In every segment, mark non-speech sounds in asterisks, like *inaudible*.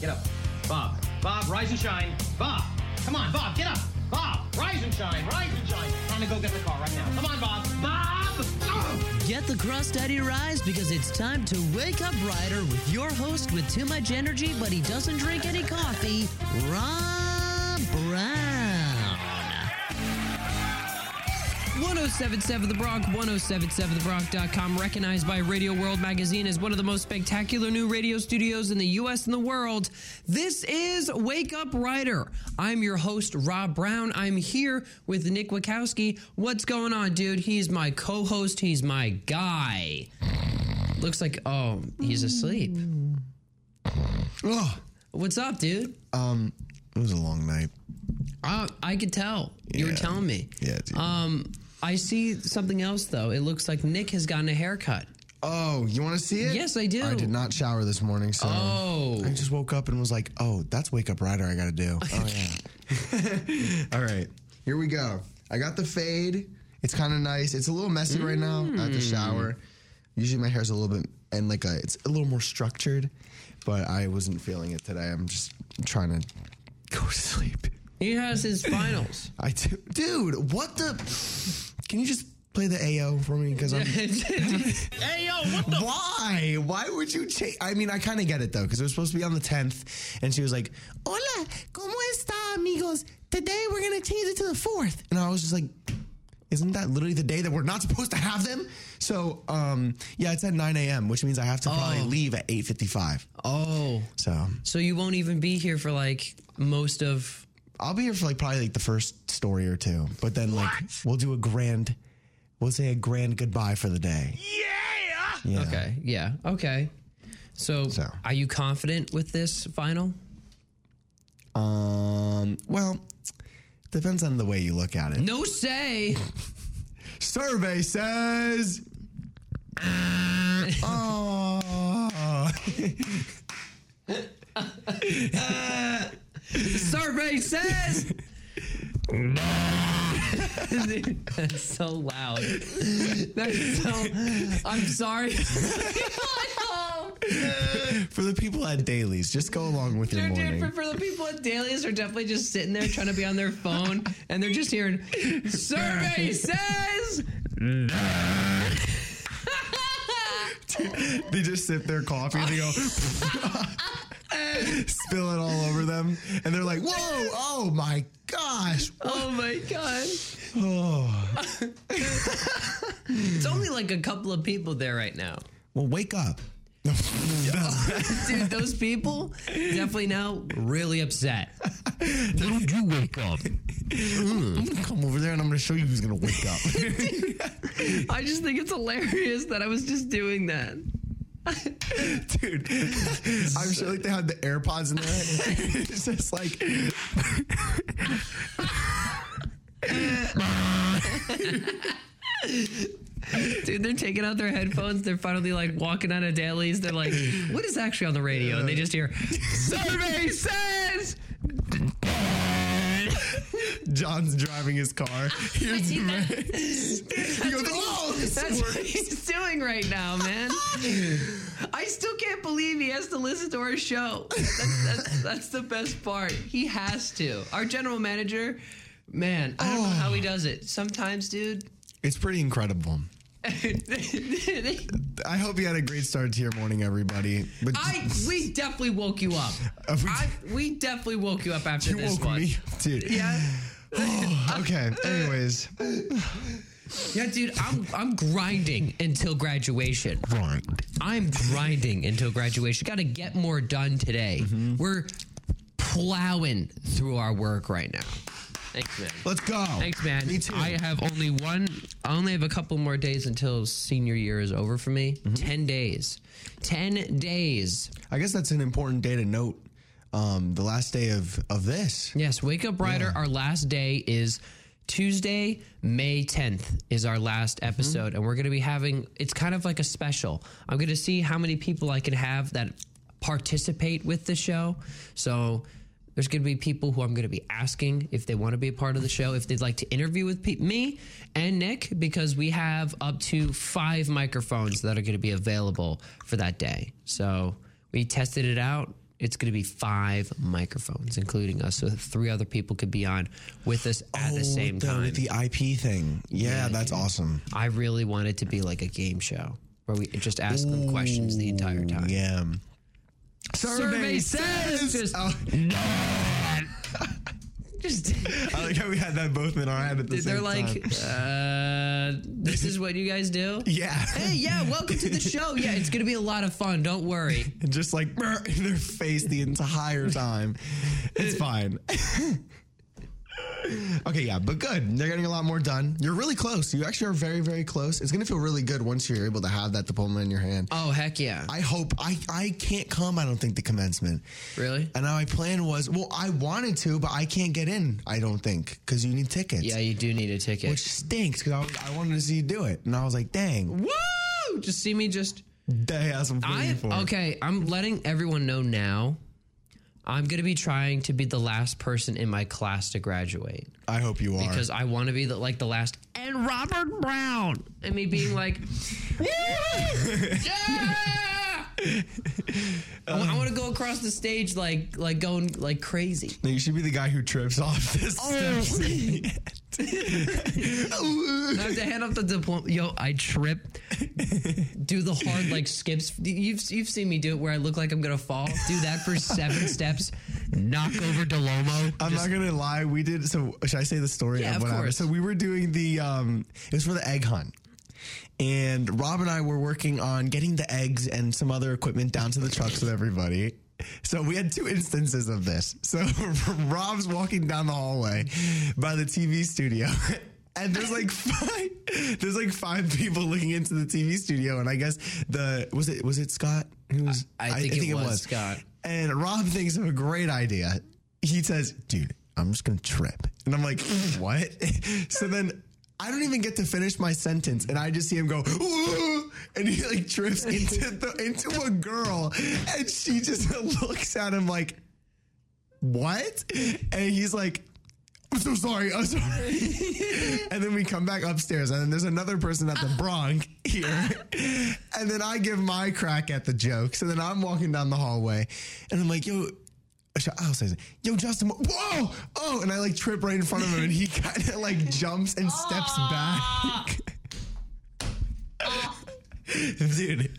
get up. Bob, Bob, rise and shine. Bob, come on, Bob, get up. Bob, rise and shine, rise and shine. Time to go get the car right now. Come on, Bob. Bob! Oh! Get the crust out of your eyes because it's time to wake up, Rider, with your host with too much energy, but he doesn't drink any coffee, Rob 1077 The Bronc, 1077thebronc.com, recognized by Radio World Magazine as one of the most spectacular new radio studios in the U.S. and the world. This is Wake Up Rider. I'm your host, Rob Brown. I'm here with Nick Wachowski. What's going on, dude? He's my co host, he's my guy. Looks like, oh, he's asleep. Oh, What's up, dude? um, it was a long night. Uh, I could tell. You were telling me. Yeah, dude. Um, I see something else though. It looks like Nick has gotten a haircut. oh, you want to see it? Yes, I do. I did not shower this morning, so Oh. I just woke up and was like, "Oh, that's wake up rider I got to do." *laughs* Oh yeah. *laughs* All right, here we go. I got the fade. It's kind of nice. It's a little messy right now at the mm. shower. Usually my hair's a little bit and like a, it's a little more structured, but I wasn't feeling it today. I'm just trying to go to *laughs* sleep. He has his finals. *laughs* I do, dude. What the? Can you just play the AO for me? Because I'm. *laughs* AO, what the? Why? Why would you change? I mean, I kind of get it though, because it was supposed to be on the 10th, and she was like, "Hola, cómo está, amigos? Today we're gonna change it to the 4th." And I was just like, "Isn't that literally the day that we're not supposed to have them?" So, um, yeah, it's at 9 a.m., which means I have to probably Oh. leave at 8:55. oh, So so you won't even be here for like most of. I'll be here for like probably like the first story or two, but then like we'll do a grand, we'll say a grand goodbye for the day. Yeah! Yeah. Okay, yeah, okay. So, So. are you confident with this final? Um. Well, depends on the way you look at it. No say. *laughs* Survey says. *laughs* oh. *laughs* Survey says. That's so loud. That's so. I'm sorry. For the people at dailies, just go along with your Dude, morning. dude, for, for the people at Dailies are definitely just sitting there trying to be on their phone and they're just hearing survey says they just sip their coffee and they go spill it all over them, and they're like, "Whoa! Oh my gosh! Oh my god. Oh. *sighs* It's only like a couple of people there right now. Well, wake up." *laughs* Dude, those people definitely now really upset. Why don't you wake up? I'm gonna come over there and I'm gonna show you who's gonna wake up. *laughs* I just think it's hilarious that I was just doing that. Dude, I'm sure like they had the AirPods in there. *laughs* it's just like Dude, they're taking out their headphones. They're finally like walking out of dailies. They're like, what is actually on the radio? And they just hear, survey says. *laughs* John's driving his car. Here's the man. He goes, "Oh, this That's what works." he's doing right now, man. I still can't believe he has to listen to our show. That's, that's, that's the best part. He has to. Our general manager, man, I don't know how he *sighs* does it. Sometimes, dude. It's pretty incredible. I I hope you had a great start to your morning, everybody. But we definitely woke you up. Uh, we- I, we definitely woke you up after you this woke one. me, dude. Yeah, *sighs* Okay. *laughs* Anyways, yeah, dude. I'm I'm grinding until graduation. grind. I'm grinding until graduation. Got to get more done today. Mm-hmm. We're plowing through our work right now. Thanks, man. Let's go. Thanks, man. Me too. I have only one. I only have a couple more days until senior year is over for me. Mm-hmm. Ten days. Ten days. I guess that's an important day to note. Um, the last day of of this. Yes. Wake up, Rider. Our last day is. Tuesday, May 10th is our last episode, and we're going to be having it's kind of like a special. I'm going to see how many people I can have that participate with the show. So there's going to be people who I'm going to be asking if they want to be a part of the show, if they'd like to interview with pe- me and Nick, because we have up to five microphones that are going to be available for that day. So we tested it out. it's going to be five microphones, including us. So three other people could be on with us at the oh, same the, time. the IP thing. Yeah, that's awesome. I really want it to be like a game show where we just ask them questions the entire time. Yeah. Survey says just, *laughs* Oh, *laughs* just *laughs* I like how we had that both in our head at the same they're same like, time. uh, this is what you guys do? yeah. Hey, yeah, welcome to the show. Yeah, it's going to be a lot of fun. Don't worry. And just like in their face the entire time. It's fine. Okay, yeah, but good. They're getting a lot more done. You're really close. You actually are very, very close. It's gonna feel really good once you're able to have that diploma in your hand. Oh, heck yeah. I hope I I can't come. I don't think the commencement. Really? And now my plan was well, I wanted to, but I can't get in. I don't think because you need tickets. Yeah, you do need a ticket. which stinks because I, I wanted to see you do it, and I was like, dang, Woo! Just see me just. that's what I'm I for. okay. I'm letting everyone know now. I'm gonna be trying to be the last person in my class to graduate I hope you are. because I want to be the, like the last. And Robert Brown and me being like, "Woo! *laughs* yeah! *laughs* I, want to go across the stage like like going like crazy. No, you should be the guy who trips off this. *laughs* steps. *laughs* I have to hand off the diploma. Yo, I trip. Do the hard like skips. You've you've seen me do it where I look like I'm gonna fall. Do that for seven *laughs* steps. Knock over Dell'Omo. I'm not gonna lie. We did. So should I say the story Yeah, of of what happened? course. So we were doing the. um It was for the egg hunt, and Rob and I were working on getting the eggs and some other equipment down to the trucks with everybody. So we had two instances of this. So *laughs* Rob's walking down the hallway by the TV studio. *laughs* And there's like five, there's like five people looking into the TV studio, and I guess the was it was it Scott who was I think it was Scott. and Rob thinks of a great idea. He says, dude, I'm just going to trip. And I'm like, *laughs* what? so then I don't even get to finish my sentence. And I just see him go, and he like trips into, the, into a girl. And she just *laughs* looks at him like, what? And he's like, I'm so sorry. I'm sorry. *laughs* and then we come back upstairs, and then there's another person at the Bronc here. *laughs* and then I give my crack at the joke. So then I'm walking down the hallway, and I'm like, yo, I'll say, yo, Justin, whoa, oh, and I like trip right in front of him, and he *laughs* kind of like jumps and steps back. *laughs* Dude,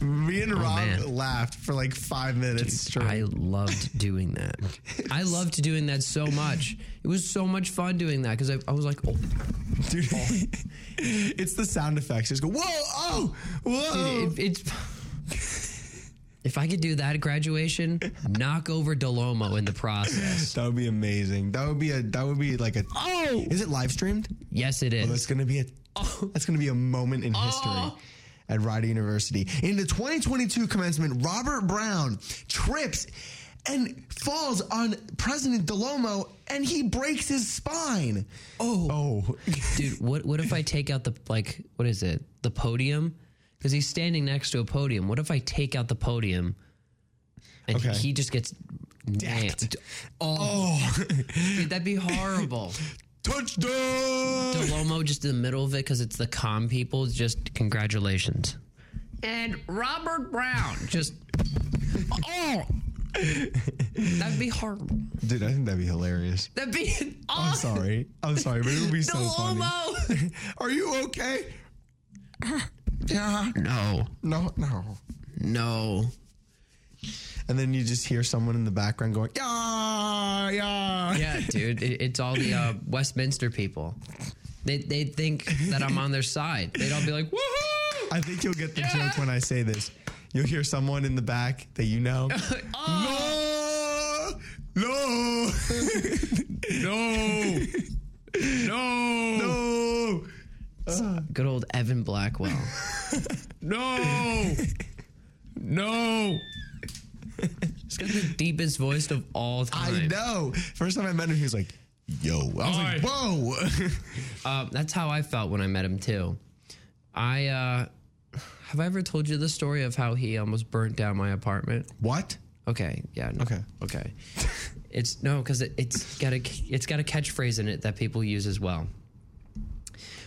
me and oh, Rob Oh, man. laughed for like five minutes straight. I loved doing that. *laughs* I loved doing that so much. It was so much fun doing that because I, I was like, oh, Dude, it's the sound effects. Just go, whoa, oh, whoa. it, it's. If I could do that at graduation, knock over Dell'Omo in the process. *laughs* that would be amazing. That would be a. That would be like a. Oh, Is it live streamed? yes, it That's gonna be a. Oh. That's gonna be a moment in history. Oh. At Rider University. In the 2022 commencement, Robert Brown trips and falls on President Dell'Omo and he breaks his spine. Oh. Oh. Dude, what what if I take out the like what is it? The podium? Because he's standing next to a podium. What if I take out the podium and Okay. he just gets nailed? Oh, oh. *laughs* dude, that'd be horrible. *laughs* Touchdown! Dell'Omo just in the middle of it because it's the calm people. Just congratulations. And Robert Brown *laughs* just oh, that'd be horrible. Dude, I think that'd be hilarious. That'd be I'm oh, sorry. I'm sorry, but it would be so funny. Dell'Omo. Are you okay? Yeah. No, No, no. no. And then you just hear someone in the background going, yeah, yeah. Yeah, dude, it, it's all the uh, Westminster people. They they think that I'm on their side. They'd all be like, "Woohoo!" I think you'll get the joke when I say this. You'll hear someone in the back that you know. *laughs* Oh, no, no, *laughs* *laughs* no, no. Good old Evan Blackwell. *laughs* no, no. He's got the deepest voice of all time. I know. First time I met him, he was like, yo. I was like, whoa. *laughs* Uh, that's how I felt when I met him too. I uh, have I ever told you the story of how he almost burnt down my apartment? what? Okay, yeah, no, Okay. okay. It's no, because it, it's got a it's got a catchphrase in it that people use as well.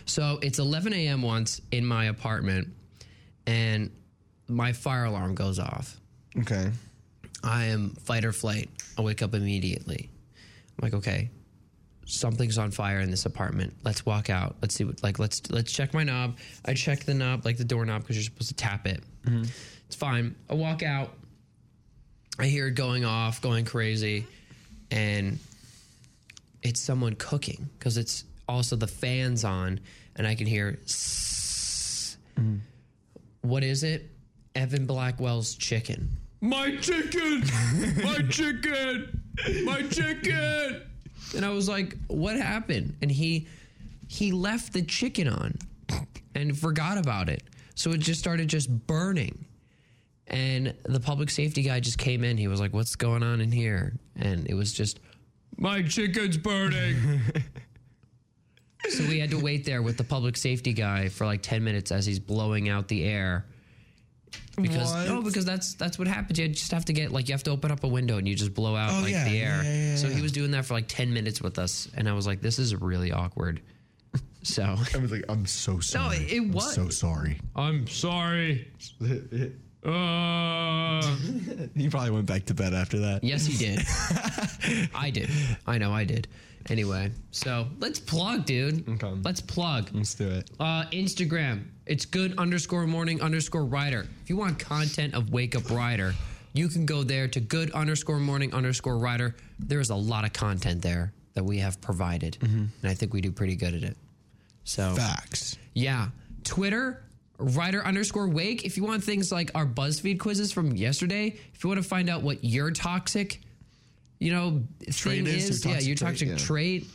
So it's 11 a.m. once in my apartment, and my fire alarm goes off. Okay. I am fight or flight. I wake up immediately. I'm like, okay, something's on fire in this apartment. Let's walk out. Let's see what like let's let's check my knob. I check the knob, like the doorknob, because you're supposed to tap it. Mm-hmm. It's fine. I walk out. I hear it going off, going crazy, and it's someone cooking because it's also the fans on, and I can hear. "Sss." What is it? Evan Blackwell's chicken. My chicken! My chicken! My chicken! And I was like, "What happened?" And he he left the chicken on and forgot about it. So it just started just burning. And the public safety guy just came in. He was like, "What's going on in here?" And it was just, "My chicken's burning." *laughs* so we had to wait there with the public safety guy for like 10 minutes as he's blowing out the air. Because What? no, because that's that's what happens. You just have to get like you have to open up a window and you just blow out Oh, like yeah, the air. yeah, yeah, so yeah. he was doing that for like 10 minutes with us and I was like this is really awkward. *laughs* So I was like, I'm so sorry. it I'm was. so sorry. I'm sorry. *laughs* Uh, He probably went back to bed after that. yes, he did. *laughs* I did. I know I did. Anyway, so let's plug, dude. Okay. Let's plug. Let's do it. Uh, Instagram. It's good underscore morning underscore rider. If you want content of Wake Up Rider, you can go there to good underscore morning underscore rider. There is a lot of content there that we have provided, and I think we do pretty good at it. So Facts. yeah, Twitter. Rider underscore wake. If you want things like our BuzzFeed quizzes from yesterday, if you want to find out what your toxic, you know, thing is, is, yeah, your trait, toxic yeah. trait.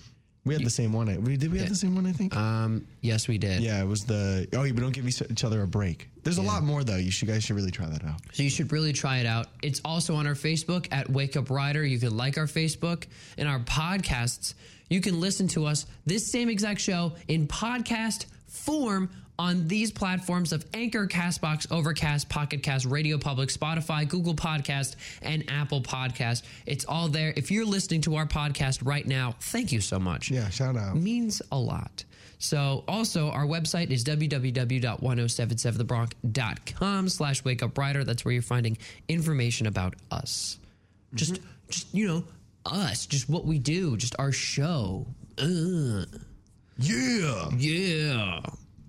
We had the same one. We did. We have the same one. I think. Um, yes, we did. yeah, it was the. Oh, yeah, we don't give each other a break. There's a lot more though. You should guys should really try that out. So you should really try it out. It's also on our Facebook at Wake Up Rider. You can like our Facebook and our podcasts. You can listen to us this same exact show in podcast form on these platforms of Anchor, Castbox, Overcast, Pocket Cast, Radio Public, Spotify, Google Podcast, and Apple Podcast. It's all there. If you're listening to our podcast right now, thank you so much Yeah, shout out. means a lot. So also our website is www.1077thebronc.com slash wake up rider. That's where you're finding information about us. Just just you know, us, just what we do, just our show. Uh, Yeah. yeah.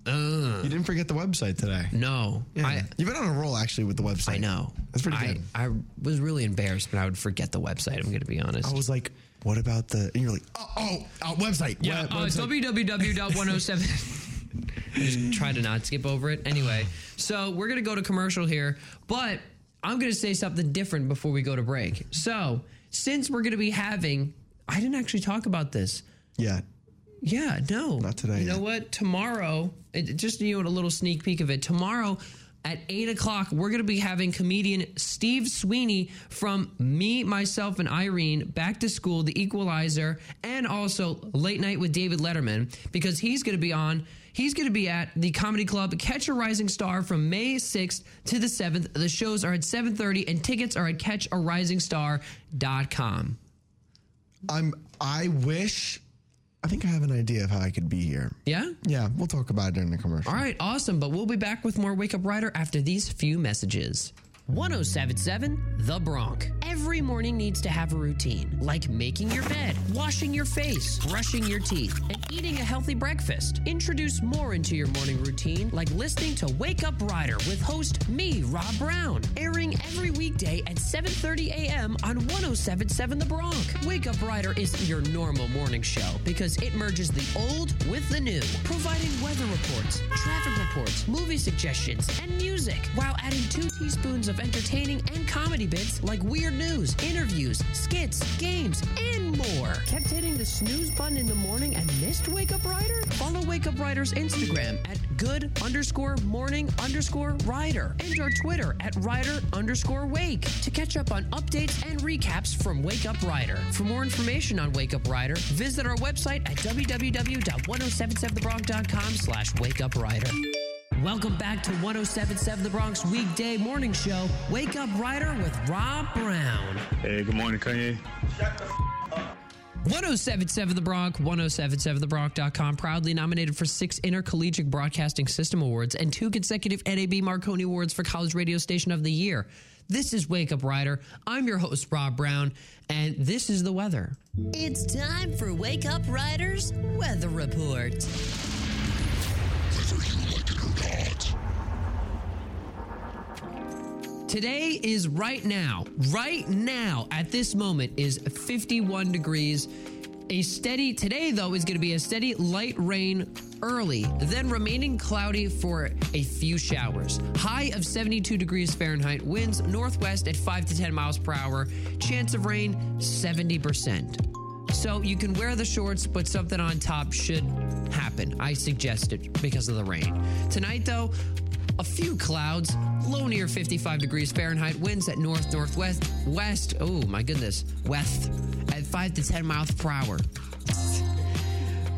Uh, You didn't forget the website today. no. I You've been on a roll actually with the website. I know. That's pretty good. I was really embarrassed when I would forget the website, I'm gonna be honest. I was like, what about the? And you're like, oh, oh, uh, website. Yeah, Web- uh, it's website. www.107. Just try to not skip over it. Anyway, so we're going to go to commercial here, but I'm going to say something different before we go to break. So, since we're going to be having, I didn't actually talk about this. yeah. Yeah, no. Not today, You know what? Tomorrow, it, just you know, a little sneak peek of it. Tomorrow at eight o'clock, we're going to be having comedian Steve Sweeney from Me, Myself, and Irene Back to School, The Equalizer, and also Late Night with David Letterman because he's going to be on. He's going to be at the Comedy Club Catch a Rising Star from May 6th to the 7th. The shows are at 7:30 and tickets are at catcharisingstar.com. I'm. I wish. I think I have an idea of how I could be here. Yeah? Yeah, we'll talk about it during the commercial. All right, awesome. But we'll be back with more Wake Up Rider after these few messages. 1077 The Bronc. Every morning needs to have a routine, like making your bed, washing your face, brushing your teeth, and eating a healthy breakfast. Introduce more into your morning routine, like listening to Wake Up Rider with host me, Rob Brown, airing every weekday at 7:30 a.m. on 1077 The Bronc. Wake Up Rider isn't your normal morning show because it merges the old with the new, providing weather reports, traffic reports, movie suggestions, and music, while adding two teaspoons of entertaining and comedy bits like weird news, interviews, skits, games, and more. Kept hitting the snooze button in the morning and missed Wake Up Rider? Follow Wake Up Rider's Instagram at good underscore morning underscore rider and our Twitter at rider underscore wake to catch up on updates and recaps from Wake Up Rider. For more information on Wake Up Rider, visit our website at www.1077thebronc.com slash wake up rider. Welcome back to 1077 The Bronc weekday morning show, Wake Up Rider with Rob Brown. Hey, good morning, Kanye. 1077 The Bronc, 1077thebronc.com, proudly nominated for six Intercollegiate Broadcasting System Awards and two consecutive NAB Marconi Awards for College Radio Station of the Year. This is Wake Up Rider. I'm your host, Rob Brown, and this is the weather. It's time for Wake Up Riders Weather Report. Today is right now, right now, at this moment, is 51 degrees. A steady, today though, is going to be a steady light rain early, then remaining cloudy for a few showers. High of 72 degrees Fahrenheit, winds northwest at 5 to 10 miles per hour, chance of rain 70%. So you can wear the shorts, but something on top should happen. I suggest it because of the rain. Tonight, though, a few clouds, low near 55 degrees Fahrenheit, winds at north northwest, west, oh my goodness, west at 5 to 10 miles per hour.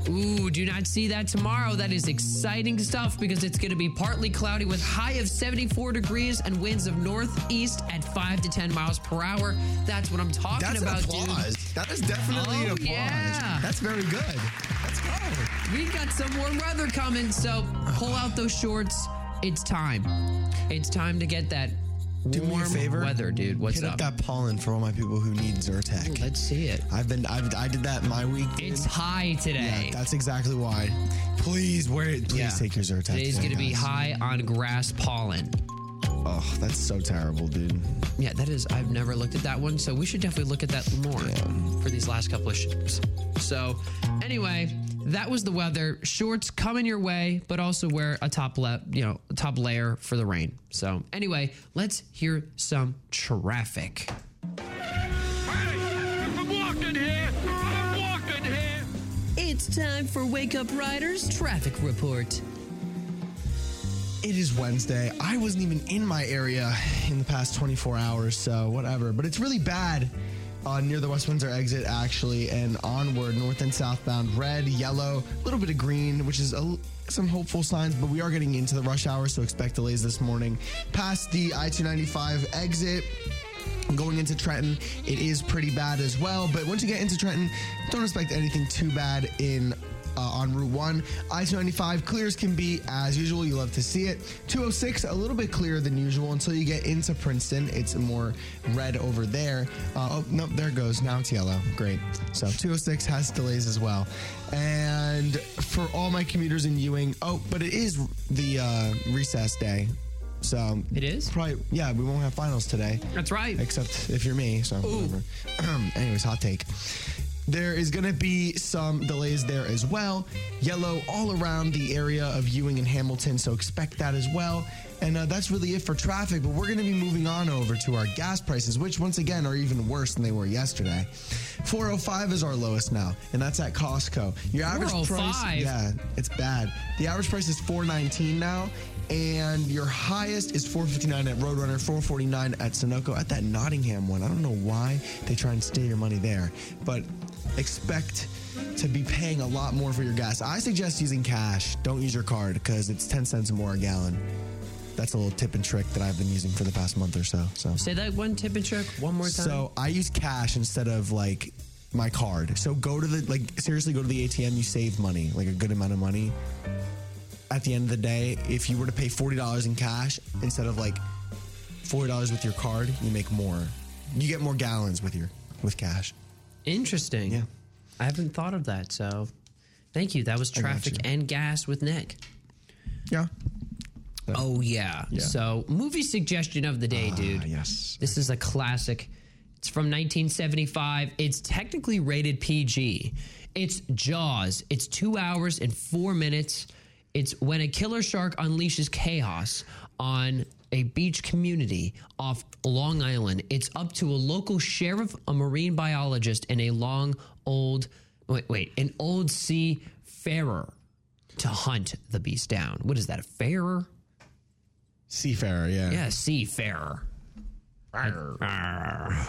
Ooh, do not see that tomorrow. That is exciting stuff because it's going to be partly cloudy with high of 74 degrees and winds of northeast at 5 to 10 miles per hour. That's what I'm talking That's about, applause. dude. That is definitely an Oh, applause. yeah. That's very good. Let's go. We got some warm weather coming, so pull out those shorts. It's time. It's time to get that Do warm me a favor. weather, dude. What's Hit up up? that pollen for all my people who need Zyrtec. Let's see it. I've been, I've, I did that my week. dude. It's high today. Yeah, that's exactly why. Please wear it. Please Yeah. take your Zyrtec. Today's today, going to be guys. high on grass pollen. Oh, that's so terrible, dude. Yeah, that is. I've never looked at that one, so we should definitely look at that more for these last couple of ships. So, anyway, that was the weather. Shorts coming your way, but also wear a top le- you know, top layer for the rain. So, anyway, let's hear some traffic. I'm walking here. I'm walking here. It's time for Wake Up Riders Traffic Report. It is Wednesday. I wasn't even in my area in the past 24 hours, so whatever. But it's really bad uh, near the West Windsor exit, actually, and onward, north and southbound. Red, yellow, a little bit of green, which is a, some hopeful signs, but we are getting into the rush hour, so expect delays this morning. Past the I 295 exit, Going into Trenton, it is pretty bad as well. But once you get into Trenton, don't expect anything too bad in uh, on Route 1. I 295 clear as can be, as usual. You love to see it. 206, a little bit clearer than usual until you get into Princeton. It's more red over there. Uh, oh, no, there it goes. Now it's yellow. Great. So 206 has delays as well. And for all my commuters in Ewing, oh, but it is the uh, recess day. So It is? Probably, yeah, we won't have finals today That's right. except if you're me. So whatever. *clears throat* Anyways, hot take. There is going to be some delays there as well. Yellow all around the area of Ewing and Hamilton, so expect that as well. And uh, that's really it for traffic. But we're going to be moving on over to our gas prices, which once again are even worse than they were yesterday. 405 is our lowest now, and that's at Costco. Your average price, yeah, it's bad. The average price is 419 now, and your highest is 459 at Roadrunner, 449 at Sunoco. At that Nottingham one, I don't know why they try and steal your money there, but expect to be paying a lot more for your gas. I suggest using cash. Don't use your card because it's 10 cents more a gallon. That's a little tip and trick that I've been using for the past month or so. So, Say that one tip and trick one more time. so I use cash instead of like my card. So go to the like seriously go to the ATM. You save money, like a good amount of money. At the end of the day, if you were to pay forty dollars in cash instead of like forty dollars with your card, you make more. You get more gallons with your with cash. Interesting. Yeah. I haven't thought of that. So, thank you. That was traffic and gas with Nick. Yeah. Oh yeah. Yeah. So, movie suggestion of the day, dude. Ah, yes. This is a classic. It's from 1975. It's technically rated PG. It's Jaws. It's two hours and four minutes. It's when a killer shark unleashes chaos on a beach community off Long Island. It's up to a local sheriff, a marine biologist, and a long old wait, wait, an old seafarer to hunt the beast down. What is that? A farer? Seafarer. Yeah. Yeah, seafarer. Arr.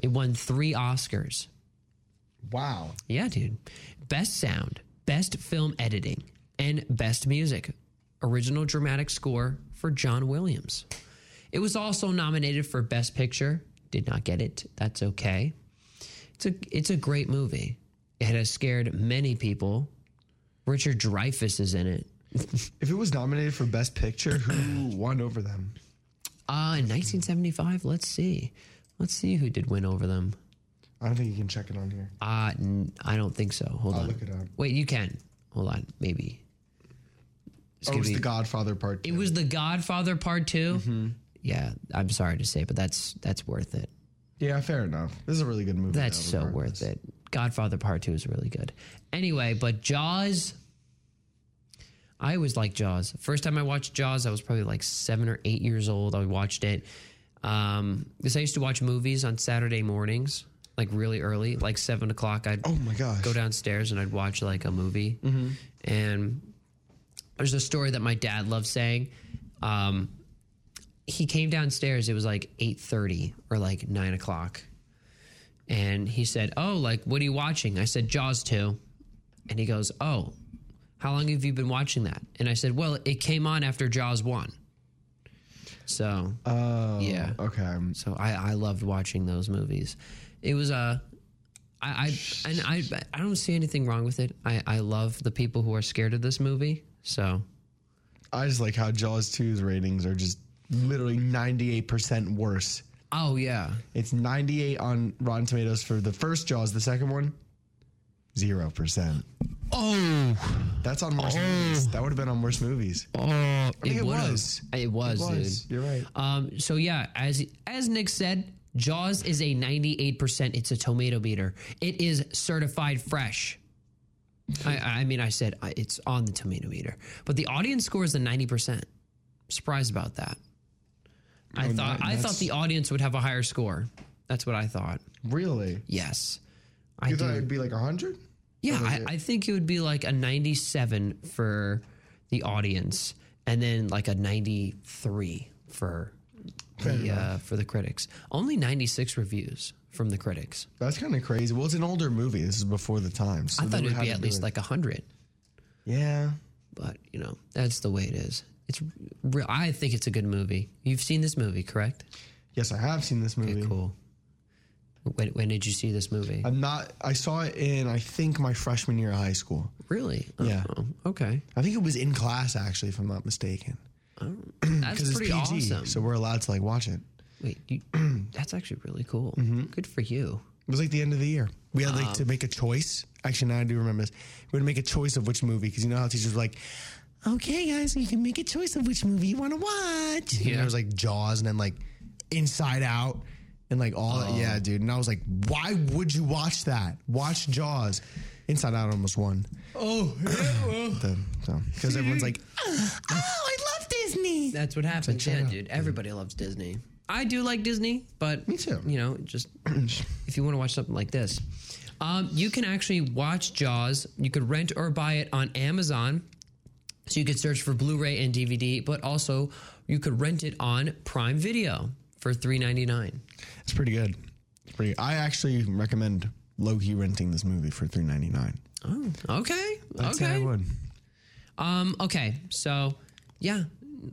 It won three Oscars. Wow. Yeah, dude. Best sound, best film editing, and best music. Original dramatic score for John Williams. It was also nominated for Best Picture. Did not get it. That's okay. It's a it's a great movie. It has scared many people. Richard Dreyfuss is in it. *laughs* If it was nominated for Best Picture, who won over them? Uh, in 1975. Let's see. Let's see who did win over them. I don't think you can check it on here. Uh, n- I don't think so. Hold I'll on. look it up. Wait, you can. Hold on. Maybe. It's Oh, gonna be- The Godfather Part It was The Godfather Part 2 Mm-hmm. Yeah, I'm sorry to say, but that's that's worth it. yeah, fair enough. This is a really good movie. That's so worth it. Godfather Part Two is really good. Anyway, but Jaws. I always liked Jaws. First time I watched Jaws, I was probably like seven or eight years old. I watched it um, because I used to watch movies on Saturday mornings, like really early, like seven o'clock. I'd Oh my gosh. go downstairs and I'd watch like a movie. And there's a story that my dad loves saying. Um, he came downstairs. It was like eight thirty or like nine o'clock, and he said, "Oh, like what are you watching?" I said, "Jaws 2. and he goes, "Oh, how long have you been watching that?" And I said, "Well, it came on after Jaws one." So Oh, Yeah. Okay. so I, I loved watching those movies. It was uh, I, I and I I don't see anything wrong with it. I, I love the people who are scared of this movie. So I just like how Jaws 2's ratings are just literally 98% worse. oh yeah, It's 98 on Rotten Tomatoes for the first Jaws. The second one, 0%. oh That's on worst movies. That would have been on worst movies. oh, think it would've. was. It was, It was. dude. You're right. Um, so yeah, as as Nick said, Jaws is a 98%. It's a tomato beater. It is certified fresh. I, I mean, I said uh, it's on the tomato meter, but the audience score is a 90%. Surprised about that. I Oh, thought that- I thought that's- the audience would have a higher score. That's what I thought. Really? Yes, I You do. thought it'd be like a 100? Yeah, I, I think it would be like a 97 for the audience, and then like a 93 for the uh, for the critics. Only 96 reviews from the critics. That's kind of crazy. Well, it's an older movie. This is before the times. So I thought it'd be at least it. like 100, Yeah. but you know that's the way it is. It's real. I think it's a good movie. You've seen this movie, correct? Yes, I have seen this movie. Cool. When, when did you see this movie? I'm not. I saw it in I think my freshman year of high school. really? Yeah. oh, okay. I think it was in class actually, if I'm not mistaken. That's it's pretty PG, awesome. so we're allowed to like watch it. Wait, you, *clears throat* that's actually really cool. Mm-hmm. Good for you. It was like the end of the year. We had like Um, to make a choice. Actually, now I do remember this. We had to make a choice of which movie because you know how teachers were like, "Okay, guys, you can make a choice of which movie you want to watch." And Yeah. there was like Jaws and then like Inside Out and like all that. Oh. Yeah, dude. And I was like, "Why would you watch that? Watch Jaws." Inside Out almost won. Oh, Because *laughs* everyone's like, *laughs* "Oh, I love Disney." That's what happens. shut Yeah, up, dude. Everybody loves Disney. I do like Disney, but Me too. You know, just *clears throat* if you want to watch something like this, um, you can actually watch Jaws. You could rent or buy it on Amazon. So you could search for Blu-ray and DVD, but also you could rent it on Prime Video for three ninety nine. It's pretty good. It's pretty. I actually recommend low key renting this movie for three ninety nine. Oh, okay, I'd say I okay. would. Um, okay, so yeah,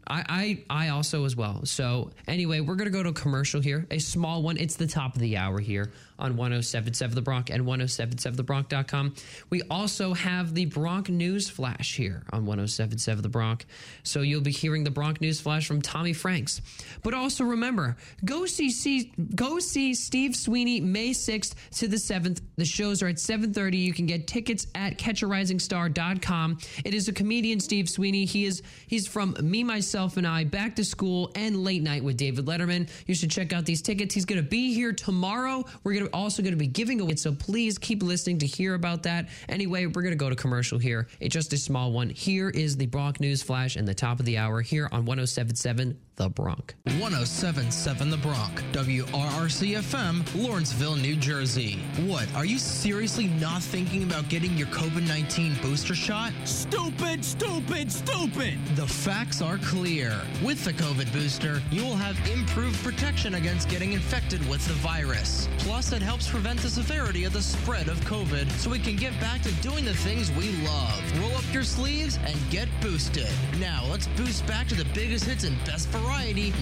I, I I also as well. So anyway, we're gonna go to a commercial here, a small one. It's the top of the hour here on 1077 The Bronc and 1077thebronc.com. We also have the Bronc News Flash here on 1077 The Bronc. So you'll be hearing the Bronc News Flash from Tommy Franks. But also remember, go see, see go see Steve Sweeney May 6th to the 7th. The shows are at 7:30. You can get tickets at catcharisingstar.com. It is a comedian Steve Sweeney. He is he's from Me Myself and I, Back to School and Late Night with David Letterman. You should check out these tickets. He's going to be here tomorrow. We're going to also going to be giving away so please keep listening to hear about that. Anyway, we're going to go to commercial here. It's just a small one. Here is the Bronc News Flash and the top of the hour here on 1077 The Bronc. 1077 The Bronc, WRRC FM, Lawrenceville, New Jersey. What, are you seriously not thinking about getting your COVID 19 booster shot? Stupid, stupid, stupid. The facts are clear. With the COVID booster, you will have improved protection against getting infected with the virus. Plus, it helps prevent the severity of the spread of COVID so we can get back to doing the things we love. Roll up your sleeves and get boosted. Now, let's boost back to the biggest hits and best variety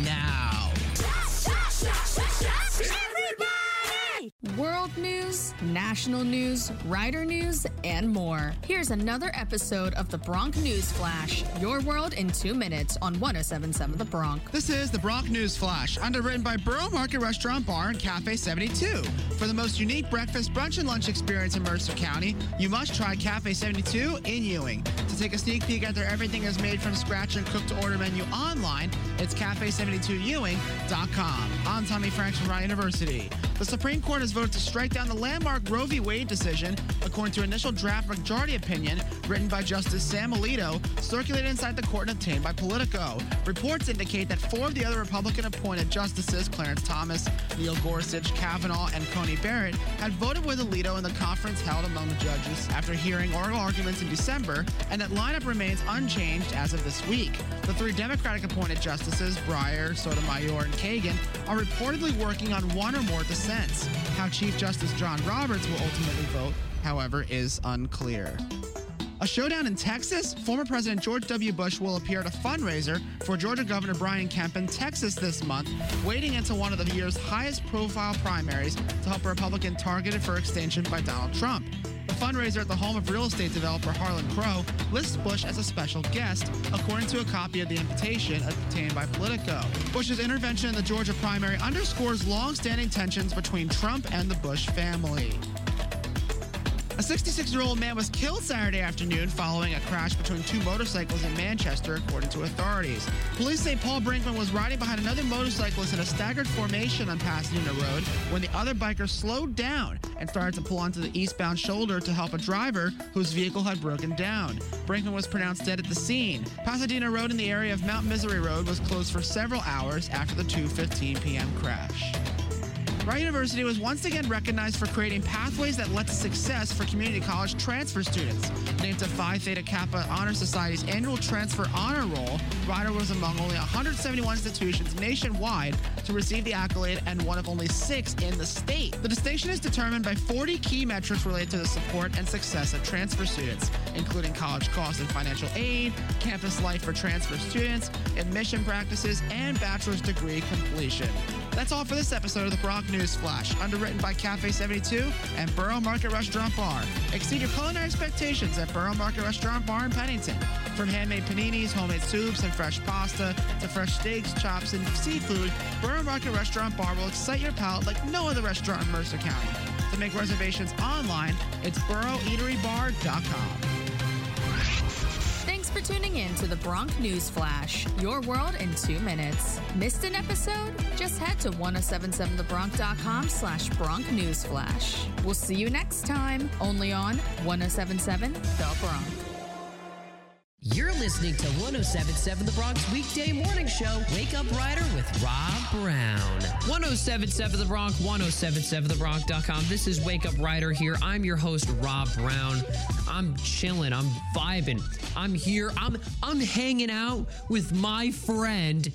now. World news national news, rider news, and more. Here's another episode of the Bronc News Flash, your world in two minutes on 1077 The Bronc. This is the Bronc News Flash, underwritten by Borough Market Restaurant Bar and Cafe 72. For the most unique breakfast, brunch, and lunch experience in Mercer County, you must try Cafe 72 in Ewing. To take a sneak peek at their everything is made from scratch and cooked to order menu online, it's cafe72ewing.com. I'm Tommy Franks from Rider University. The Supreme Court has voted to strike down the landmark Roe v. Wade decision, according to initial draft majority opinion written by Justice Sam Alito, circulated inside the court and obtained by Politico. Reports indicate that four of the other Republican appointed justices, Clarence Thomas, Neil Gorsuch, Kavanaugh, and Coney Barrett, had voted with Alito in the conference held among the judges after hearing oral arguments in December, and that lineup remains unchanged as of this week. The three Democratic appointed justices, Breyer, Sotomayor, and Kagan, are reportedly working on one or more dissents. How Chief Justice John Roberts will ultimately vote, however, is unclear. A showdown in Texas? Former President George W. Bush will appear at a fundraiser for Georgia Governor Brian Kemp in Texas this month, wading into one of the year's highest profile primaries to help a Republican targeted for extinction by Donald Trump. The fundraiser at the home of real estate developer Harlan Crow lists Bush as a special guest, according to a copy of the invitation obtained by Politico. Bush's intervention in the Georgia primary underscores long-standing tensions between Trump and the Bush family. A 66 year old man was killed Saturday afternoon following a crash between two motorcycles in Manchester, according to authorities. Police say Paul Brinkman was riding behind another motorcyclist in a staggered formation on Pasadena Road when the other biker slowed down and started to pull onto the eastbound shoulder to help a driver whose vehicle had broken down. Brinkman was pronounced dead at the scene. Pasadena Road in the area of Mount Misery Road was closed for several hours after the 2:15 p.m. crash. Rider University was once again recognized for creating pathways that led to success for community college transfer students. Named to Phi Theta Kappa Honor Society's annual transfer honor roll, Rider was among only 171 institutions nationwide to receive the accolade and one of only six in the state. The distinction is determined by 40 key metrics related to the support and success of transfer students, including college costs and financial aid, campus life for transfer students, admission practices, and bachelor's degree completion. That's all for this episode of the Bronc News Flash, underwritten by Cafe 72 and Borough Market Restaurant Bar. Exceed your culinary expectations at Borough Market Restaurant Bar in Pennington. From handmade paninis, homemade soups, and fresh pasta to fresh steaks, chops, and seafood, Borough Market Restaurant Bar will excite your palate like no other restaurant in Mercer County. To make reservations online, it's boroughEateryBar.com. Thanks for tuning in to the Bronc News Flash, your world in two minutes. Missed an episode? Just head to 1077thebronc.com slash Bronc News Flash. We'll see you next time, only on 1077 The Bronc. You're listening to 1077 The Bronc weekday morning show, Wake Up Rider with Rob Brown. 1077 The Bronc, 1077thebronc.com. This is Wake Up Rider here. I'm your host, Rob Brown. I'm chilling, I'm vibing. I'm here. I'm I'm hanging out with my friend.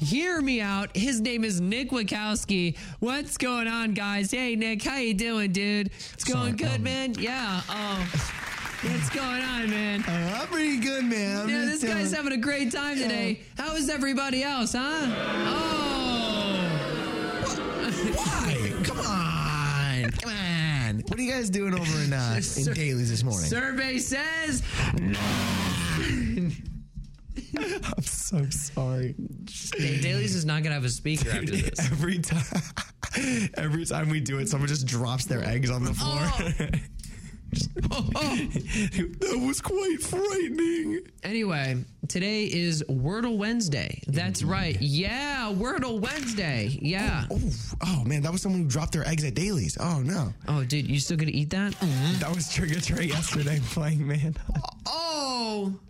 Hear me out. His name is Nick Wachowski. What's going on, guys? Hey, Nick, how you doing, dude? It's going good, man. Yeah. Oh, what's going on, man? Uh, I'm pretty good, man. I'm Yeah, this guy's having a great time today. How is everybody else, huh? Oh. Why? Come on. Come on. What are you guys doing over in, uh, *laughs* in Dailies this morning? Survey says *laughs* I'm so sorry. Dave Dailies is not going to have a speaker after this. Every time, *laughs* every time we do it, someone just drops their eggs on the floor. Oh. *laughs* that was quite frightening. Anyway, today is Wordle Wednesday. That's right. Yeah, Wordle Wednesday. Yeah. Oh, oh, oh man, that was someone who dropped their eggs at Dailies. Oh no, Oh, dude, you still going to eat that? Mm-hmm. that was Trigger Trey yesterday *laughs* playing man. Oh. oh.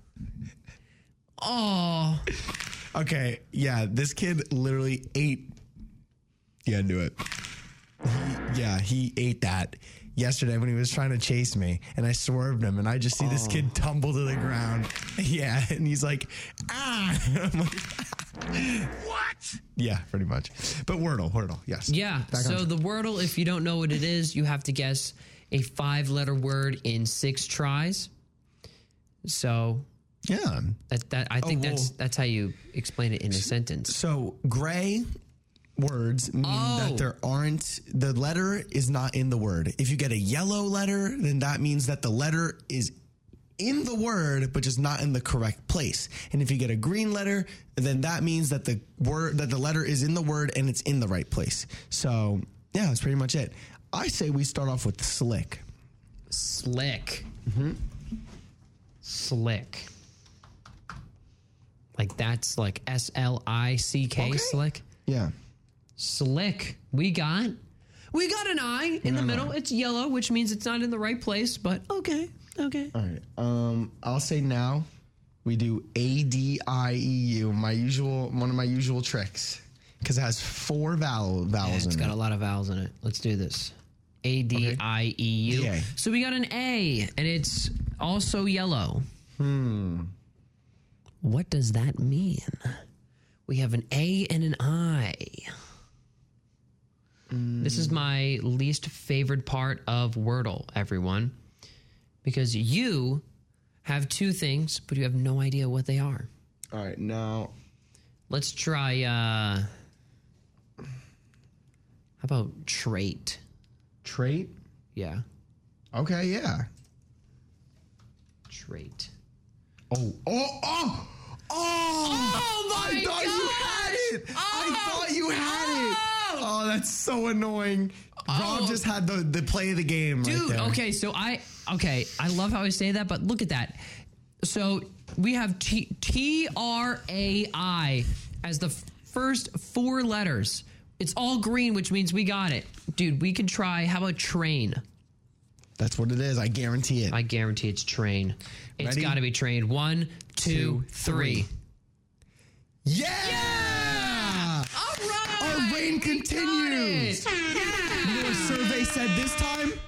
Oh. Okay, yeah, this kid literally ate. Yeah, do it. He- yeah, he ate that yesterday when he was trying to chase me and I swerved him and I just see oh. this kid tumble to the ground. *laughs* Yeah. And he's like, ah. *laughs* Like, *laughs* what? Yeah, pretty much. But Wordle, Wordle, yes. Yeah. Back so the Wordle, if you don't know what it is, you have to guess a five letter word in six tries. So yeah. That, that I think oh, well, that's that's how you explain it in a sentence. So gray words mean Oh. that there aren't the letter is not in the word. If you get a yellow letter, then that means that the letter is in the word but just not in the correct place. And if you get a green letter, then that means that the word that the letter is in the word and it's in the right place. So, yeah, that's pretty much it. I say we start off with slick. Slick. Mm-hmm. Slick. Like that's like S L I C K slick. Yeah. Slick. We got we got an I in the middle. It's yellow, which means it's not in the right place, but okay. Okay. All right. Um, I'll say now we do A D I E U, my usual one of my usual tricks, because it has four vowel vowels It's in got it. a lot of vowels in it. Let's do this. A D I E U. Yeah. So we got an A, and it's also yellow. Hmm. What does that mean? We have an A and an I. This is my least favorite part of Wordle, everyone, because you have two things, but you have no idea what they are. All right, now Let's try. uh How about trait? trait. Yeah, Okay, yeah. trait. Oh, oh, oh, oh! oh my I thought you had it. I thought you had it. Oh, that's so annoying. Rob oh. just had the, the play of the game, right Dude, there. okay, so I okay, I love how I say that, but look at that. So we have T T R A I as the first four letters. It's all green, which means we got it. Dude, we can try. How about train? That's what it is. I guarantee it. I guarantee it's train. It's got to be train. One, two, Two, three. three. yeah! All right. Our reign continues. You know what survey said this time? *laughs*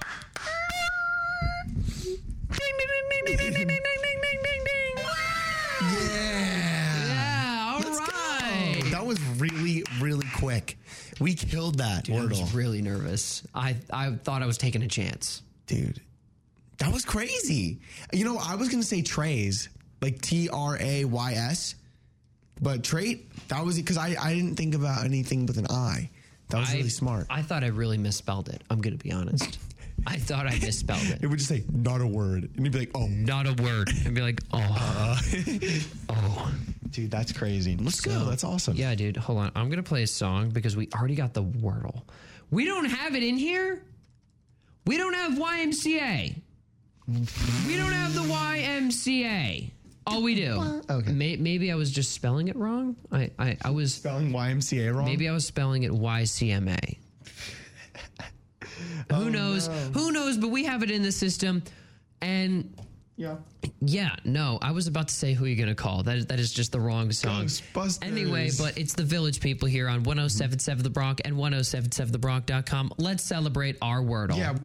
Yeah. Yeah, all Let's go. That was really, really quick. We killed that I Wordle. was really nervous. I I thought I was taking a chance. Dude, that was crazy. You know, I was going to say trays, like T R A Y S, but trait, that was because I, I didn't think about anything with an I. That was I, really smart. I thought I really misspelled it. I'm going to be honest. *laughs* I thought I misspelled it it. would just say, not a word. And you'd be like, oh, Not a word. And be like, oh, uh. oh. *laughs* dude, that's crazy. Let's go. That's awesome. Yeah, dude. Hold on. I'm going to play a song because we already got the Wordle. We don't have it in here. We don't have YMCA. We don't have the YMCA. Oh, we do. Okay. May, maybe I was just spelling it wrong. I, I, I was Spelling YMCA wrong? Maybe I was spelling it YCMA. *laughs* Oh, Who knows? Who knows? But we have it in the system. And Yeah. yeah, no, I was about to say who you're going to call. That is, that is just the wrong song. Anyway, but it's the Village People here on 1077 The Bronc and 1077TheBronc.com. Let's celebrate our Wordle. Yeah.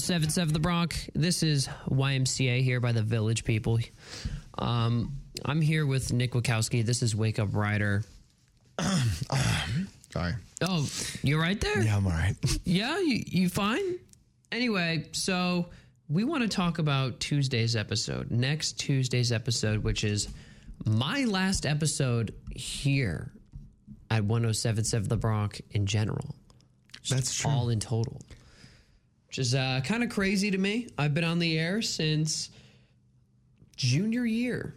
1077 The Bronc. This is YMCA here by the Village People. Um, I'm here with Nick Wachowski. This is Wake Up Rider. *coughs* Sorry. Oh, you're right there? Yeah, I'm all right. *laughs* Yeah, you, you fine? Anyway, so we want to talk about Tuesday's episode, next Tuesday's episode, which is my last episode here at 1077 The Bronc in general. That's true. All in total. Which is uh, kind of crazy to me. I've been on the air since junior year.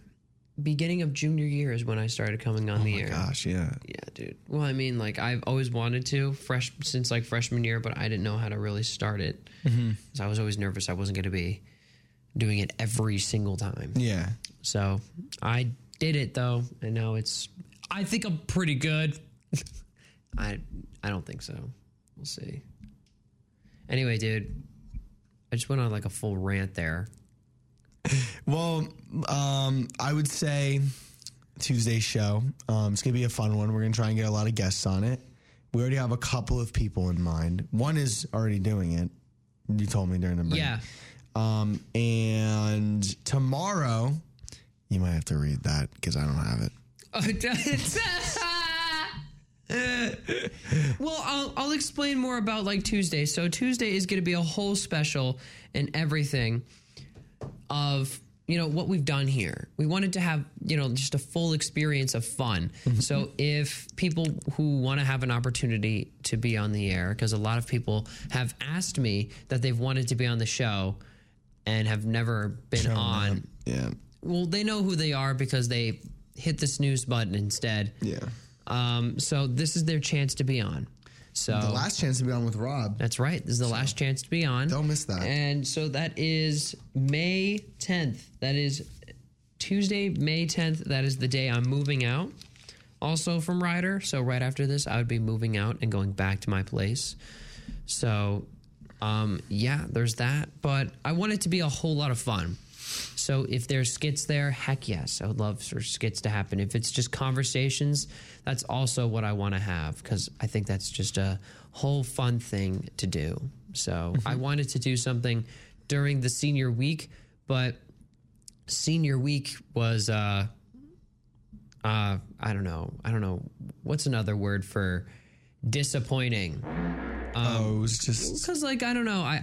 Beginning of junior year is when I started coming on the air. Gosh, yeah. Yeah, dude. Well, I mean, like I've always wanted to fresh since like freshman year, but I didn't know how to really start it. So I was always nervous I wasn't going to be doing it every single time. Yeah. So I did it though, and now it's. I think I'm pretty good. *laughs* I I don't think so. We'll see. Anyway, dude, I just went on like a full rant there. *laughs* Well, um, I would say Tuesday's show. Um, it's gonna be a fun one. We're gonna try and get a lot of guests on it. We already have a couple of people in mind. One is already doing it. You told me during the break. Yeah. Um, and tomorrow, you might have to read that because I don't have it. *laughs* well, I'll, I'll explain more about like Tuesday. So Tuesday is going to be a whole special and everything of you know what we've done here. We wanted to have you know just a full experience of fun. Mm-hmm. so if people who want to have an opportunity to be on the air, because a lot of people have asked me that they've wanted to be on the show and have never been Showing on. up. Yeah. Well, they know who they are because they hit the snooze button instead. Yeah. Um, so this is their chance to be on. So The last chance to be on with Rob. that's right. This is the last chance to be on. Don't miss that. And so that is May 10th. That is Tuesday, May 10th. That is the day I'm moving out. Also from Rider. So right after this, I would be moving out and going back to my place. So um, yeah, there's that. But I want it to be a whole lot of fun. So if there's skits there, heck yes, I would love for skits to happen. If it's just conversations, that's also what I want to have because I think that's just a whole fun thing to do. So I wanted to do something during the senior week, but senior week was uh uh I don't know. I don't know what's another word for disappointing. oh, it was just Cuz like I don't know. I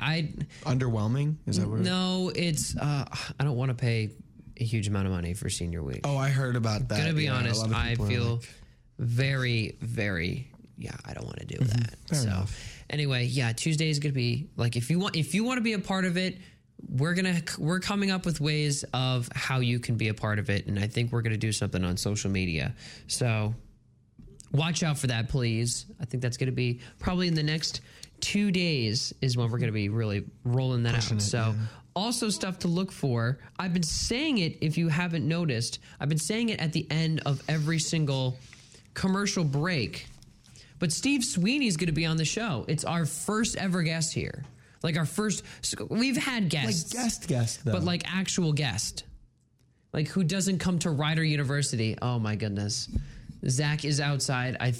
I underwhelming. Is that what? no, it's uh I don't want to pay a huge amount of money for senior week. Oh, I heard about that. Gonna be Yeah, honest, I feel like- very, very yeah, I don't want to do that. Fair so enough. anyway, yeah, Tuesday is gonna be like if you want if you want to be a part of it, we're gonna we're coming up with ways of how you can be a part of it, and I think we're gonna do something on social media. So watch out for that, please. I think that's gonna be probably in the next two days is when we're gonna be really rolling that out. so also stuff to look for. I've been saying it if you haven't noticed. I've been saying it at the end of every single commercial break. But Steve Sweeney's going to be on the show. It's our first ever guest here. Like our first, we've had like guests, guest guest though. but like actual guest, like who doesn't come to Rider University. Oh my goodness, Zach is outside. I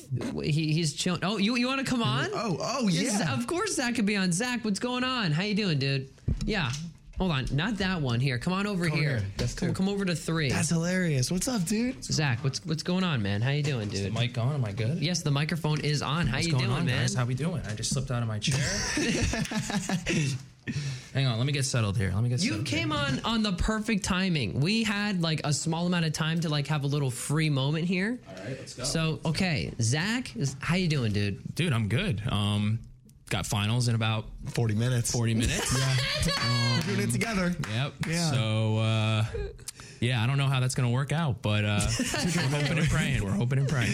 he, he's chilling. Oh, you you want to come on? Oh, oh, yeah. Of course, Zach could be on. Zach, what's going on? How you doing, dude? Yeah. Hold on, not that one. Here, come on over Come here. here. That's come, two. come over to three. That's hilarious. What's up, dude? Zach, what's what's going on, man? How you doing, dude? The mic on? Am I good? yes, the microphone is on. How What's you going doing, on, man? guys? How we doing? I just slipped out of my chair. *laughs* Hang on, let me get settled here. Let me get You settled. came on on the perfect timing. We had like a small amount of time to like have a little free moment here. All right, let's go. So okay, Zach, is, how you doing, dude? dude, I'm good. Um, got finals in about 40 minutes. 40 minutes. We're *laughs* doing it together. Yep. Yeah. So, uh, yeah, I don't know how that's going to work out, but uh, we're hoping and praying. We're hoping and praying.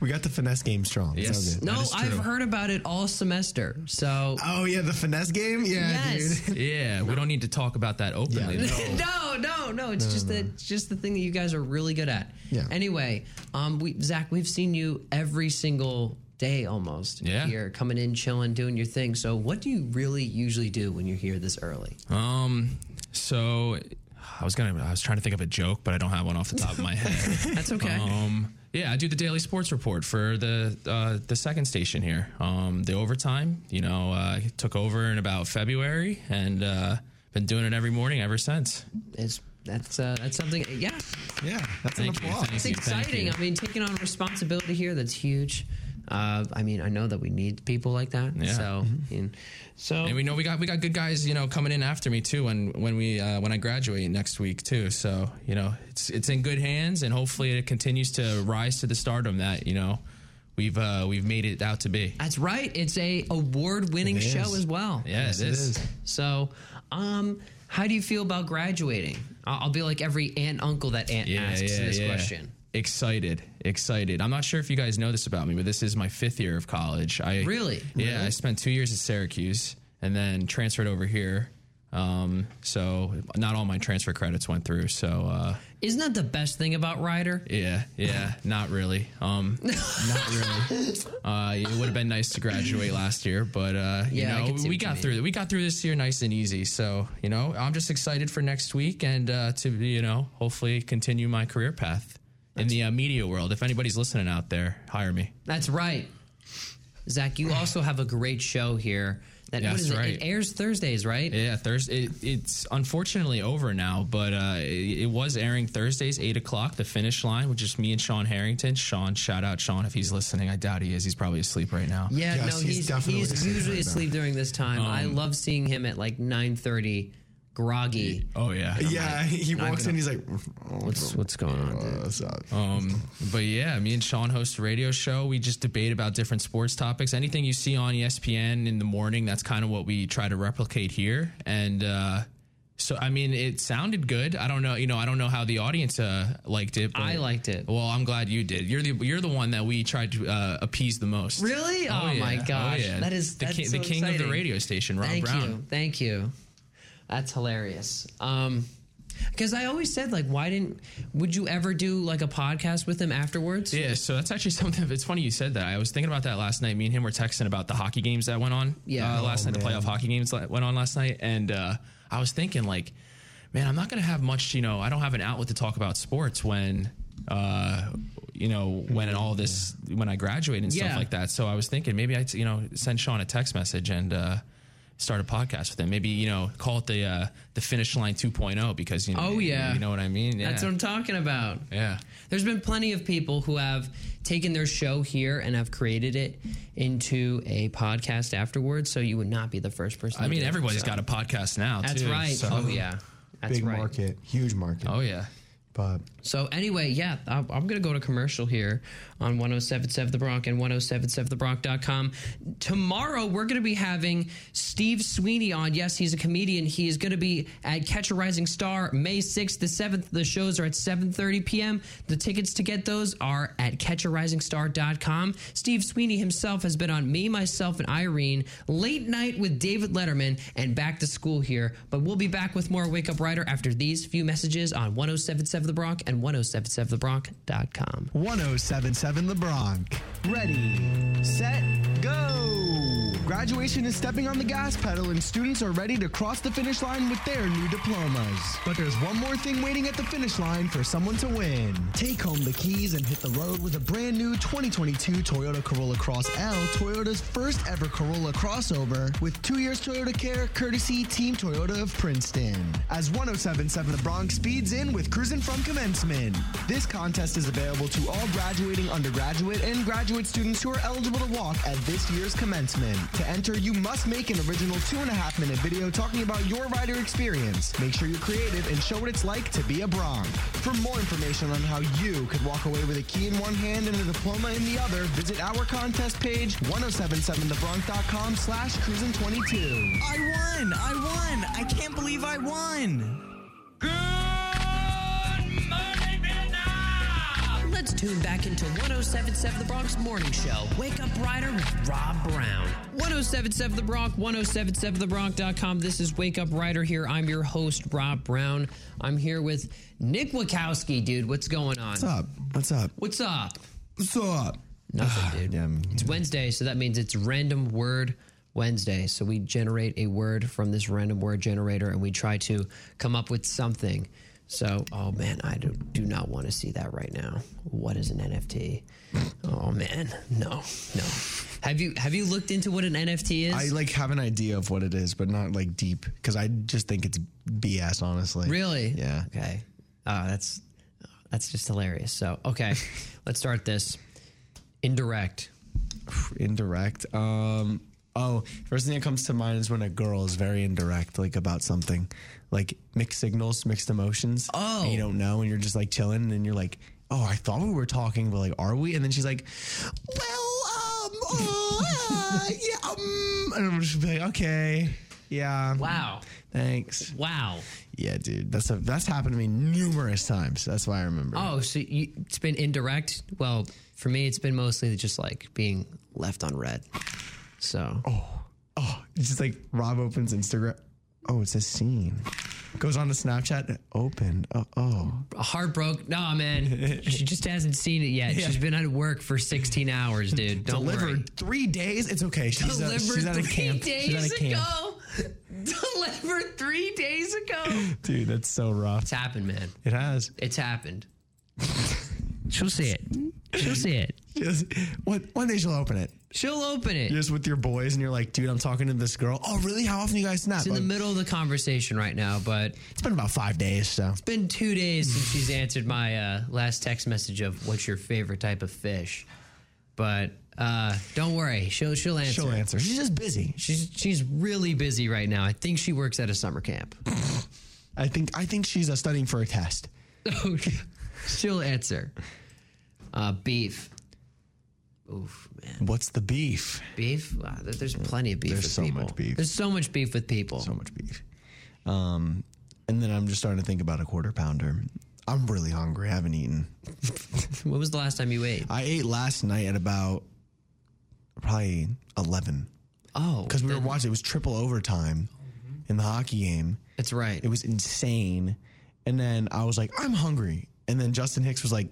We got the finesse game strong. It's Yes. good. No, I've heard about it all semester. So Oh, yeah, the finesse game? Yeah, Yes. dude. *laughs* Yeah, we don't need to talk about that openly. Yeah, though. *laughs* no, no, no. It's just that it's just the thing that you guys are really good at. Yeah. Anyway, um, we Zach, we've seen you every single day almost Yeah. here, coming in, chilling, doing your thing. So, what do you really usually do when you're here this early? Um, so I was gonna, I was trying to think of a joke, but I don't have one off the top of my head. *laughs* That's okay. Um, yeah, I do the daily sports report for the uh, the second station here. Um, the overtime, you know, uh, took over in about February, and uh, been doing it every morning ever since. It's that's uh, that's something. Yeah, Yeah, that's Thank an you, applause. thank it's exciting. you. I mean, taking on responsibility here that's huge. Uh, I mean, I know that we need people like that. Yeah. So, and, so And we know we got we got good guys, you know, coming in after me too. When when we uh, when I graduate next week too. So you know, it's it's in good hands, and hopefully it continues to rise to the stardom that you know we've uh, we've made it out to be. that's right. It's a award winning show as well. Yeah, Yes, it is. is. So, um, how do you feel about graduating? I'll, I'll be like every aunt uncle that aunt asks this question. Excited, excited. I'm not sure if you guys know this about me, but this is my fifth year of college. I Really? yeah. I spent two years at Syracuse and then transferred over here. Um, so not all my transfer credits went through. So uh, Isn't that the best thing about Rider? yeah, yeah, not really. Um, *laughs* Not really. uh, it would have been nice to graduate last year, but uh, you Yeah, I know, we got through. We got through this year nice and easy. So you know, I'm just excited for next week and uh, to you know, hopefully continue my career path in the uh, media world. If anybody's listening out there, hire me. That's right. Zach, you also have a great show here. That Yes, what is it? right. It airs Thursdays, right? Yeah, Thursday. It, it's unfortunately over now, but uh, it, it was airing Thursdays, eight o'clock. The finish line, which is me and Sean Harrington. Sean, shout out Sean if he's listening. I doubt he is. He's probably asleep right now. Yeah, Yes, no, he's he's he's, asleep usually right asleep during this time. I Um, love seeing him at like nine thirty, groggy. Oh yeah. Yeah, he walks in, he's like, What's what's going on? Dude? "Oh, what's up? Um, but yeah, me and Sean host a radio show. We just debate about different sports topics. Anything you see on ESPN in the morning, that's kind of what we try to replicate here. And uh, so, I mean, it sounded good. I don't know, you know, I don't know how the audience uh, liked it. But, I liked it. Well, I'm glad you did. You're the you're the one that we tried to uh, appease the most. Really? Oh, yeah. my gosh, yeah. that is the that's king, so the king of the radio station, Rob Thank Brown. you, thank you. That's hilarious. Um, because I always said like, why didn't? Would you ever do like a podcast with him afterwards? Yeah, so that's actually *laughs* something. It's funny you said that. I was thinking about that last night. Me and him were texting about the hockey games that went on. Yeah. uh, last Oh, night the playoff hockey games that went on last night, and uh, I was thinking like, man, I'm not gonna have much. You know, I don't have an outlet to talk about sports when. Uh, you know, when all this, when I graduate and Yeah. stuff like that. So I was thinking maybe I'd, you know, send Sean a text message and, uh, start a podcast with him. Maybe, you know, call it the, uh, the finish line 2.0 because, you know, Oh, yeah. you know what I mean? Yeah. That's what I'm talking about. yeah. There's been plenty of people who have taken their show here and have created it into a podcast afterwards. So you would not be the first person. I to mean, do it, everybody's so. got a podcast now. That's too, right. so- Oh yeah, that's Big right. market, huge market. Oh yeah. But So anyway, yeah, I'm, I'm going to go to commercial here on 1077 The Bronc and 1077thebronc.com. Tomorrow, we're going to be having Steve Sweeney on. Yes, he's a comedian. He is going to be at Catch a Rising Star May 6th to 7th. The shows are at 7.30 p.m. The tickets to get those are at catcharisingstar.com. Steve Sweeney himself has been on Me, Myself, and Irene, Late Night with David Letterman, and Back to School here. But we'll be back with more Wake Up Rider after these few messages on 1077 The Bronc and 1077thebronc.com. 1077 The Bronc. Ready, set. Graduation is stepping on the gas pedal and students are ready to cross the finish line with their new diplomas. But there's one more thing waiting at the finish line for someone to win. Take home the keys and hit the road with a brand new 2022 Toyota Corolla Cross L, Toyota's first ever Corolla crossover with two years Toyota Care courtesy Team Toyota of Princeton. As 1077 The Bronc speeds in with cruising from commencement. This contest is available to all graduating undergraduate and graduate students who are eligible to walk at this year's commencement. To enter, you must make an original two and a half minute video talking about your rider experience. Make sure you're creative and show what it's like to be a Bronc. For more information on how you could walk away with a key in one hand and a diploma in the other, visit our contest page, 1077thebronc.com slash cruisin22. I won! I won! I can't believe I won! Let's tune back into 1077 The Bronc Morning Show. Wake Up Rider with Rob Brown. 1077 The Bronc, 1077thebronc.com. This is Wake Up Rider here. I'm your host, Rob Brown. I'm here with Nick Wachowski, dude. What's going on? What's up? What's up? What's up? What's up? Nothing, ah, dude. Yeah, I'm- It's Wednesday, so that means it's random word Wednesday. So we generate a word from this random word generator and we try to come up with something. So, oh man, I do, do not want to see that right now. What is an NFT? Oh man, no, no. Have you have you looked into what an NFT is? I like have an idea of what it is, but not like deep because I just think it's BS, honestly. really? Yeah. Okay. Uh, that's that's just hilarious. So, okay, *laughs* let's start this. Indirect. Indirect. Um. Oh, first thing that comes to mind is when a girl is very indirect, like about something, like mixed signals, mixed emotions. Oh. you don't know, and you're just like chilling, and then you're like, "Oh, I thought we were talking, but like, are we?" And then she's like, "Well, um, uh, *laughs* yeah, um," and I'm just like, "Okay, yeah, Wow. thanks." Wow. Yeah, dude, that's a, that's happened to me numerous times. That's why I remember. Oh, so you, it's been indirect. Well, for me, it's been mostly just like being left on red. So, Oh, it's just like Rob opens Instagram. Oh, it's a scene. Goes on to Snapchat. Open. Oh, oh. heartbroken. No, man, *laughs* she just hasn't seen it yet. She's been at work for 16 hours, dude. Don't delivered worry. three days. It's okay. She's, uh, Delivered she's at a camp. days she's at a camp. ago. *laughs* Delivered three days ago. *laughs* Dude, that's so rough. It's happened, man. It has. It's happened. She'll see it. She'll see it. *laughs* Just, one, one day she'll open it. She'll open it. You're just with your boys, and you're like, dude, I'm talking to this girl. Oh, really? How often do you guys snap? It's in the Like, middle of the conversation right now, but it's been about five days, so. It's been two days since she's answered my uh, last text message of what's your favorite type of fish. But uh, don't worry, she'll she'll answer. She'll answer. She's just busy. She's she's really busy right now. I think she works at a summer camp. *laughs* I think I think she's uh, studying for a test. *laughs* Oh, she'll answer. Uh, beef. Oof, man. What's the beef? Beef. Wow, there- there's plenty of beef There's with so people. much beef. There's so much beef with people. So much beef. Um, and then I'm just starting to think about a quarter pounder. I'm really hungry. I haven't eaten. *laughs* when was the last time you ate? I ate last night at about probably 11 Oh, because we were watching. It was triple overtime in the hockey game. That's right. It was insane. And then I was like, I'm hungry. And then Justin Hicks was like,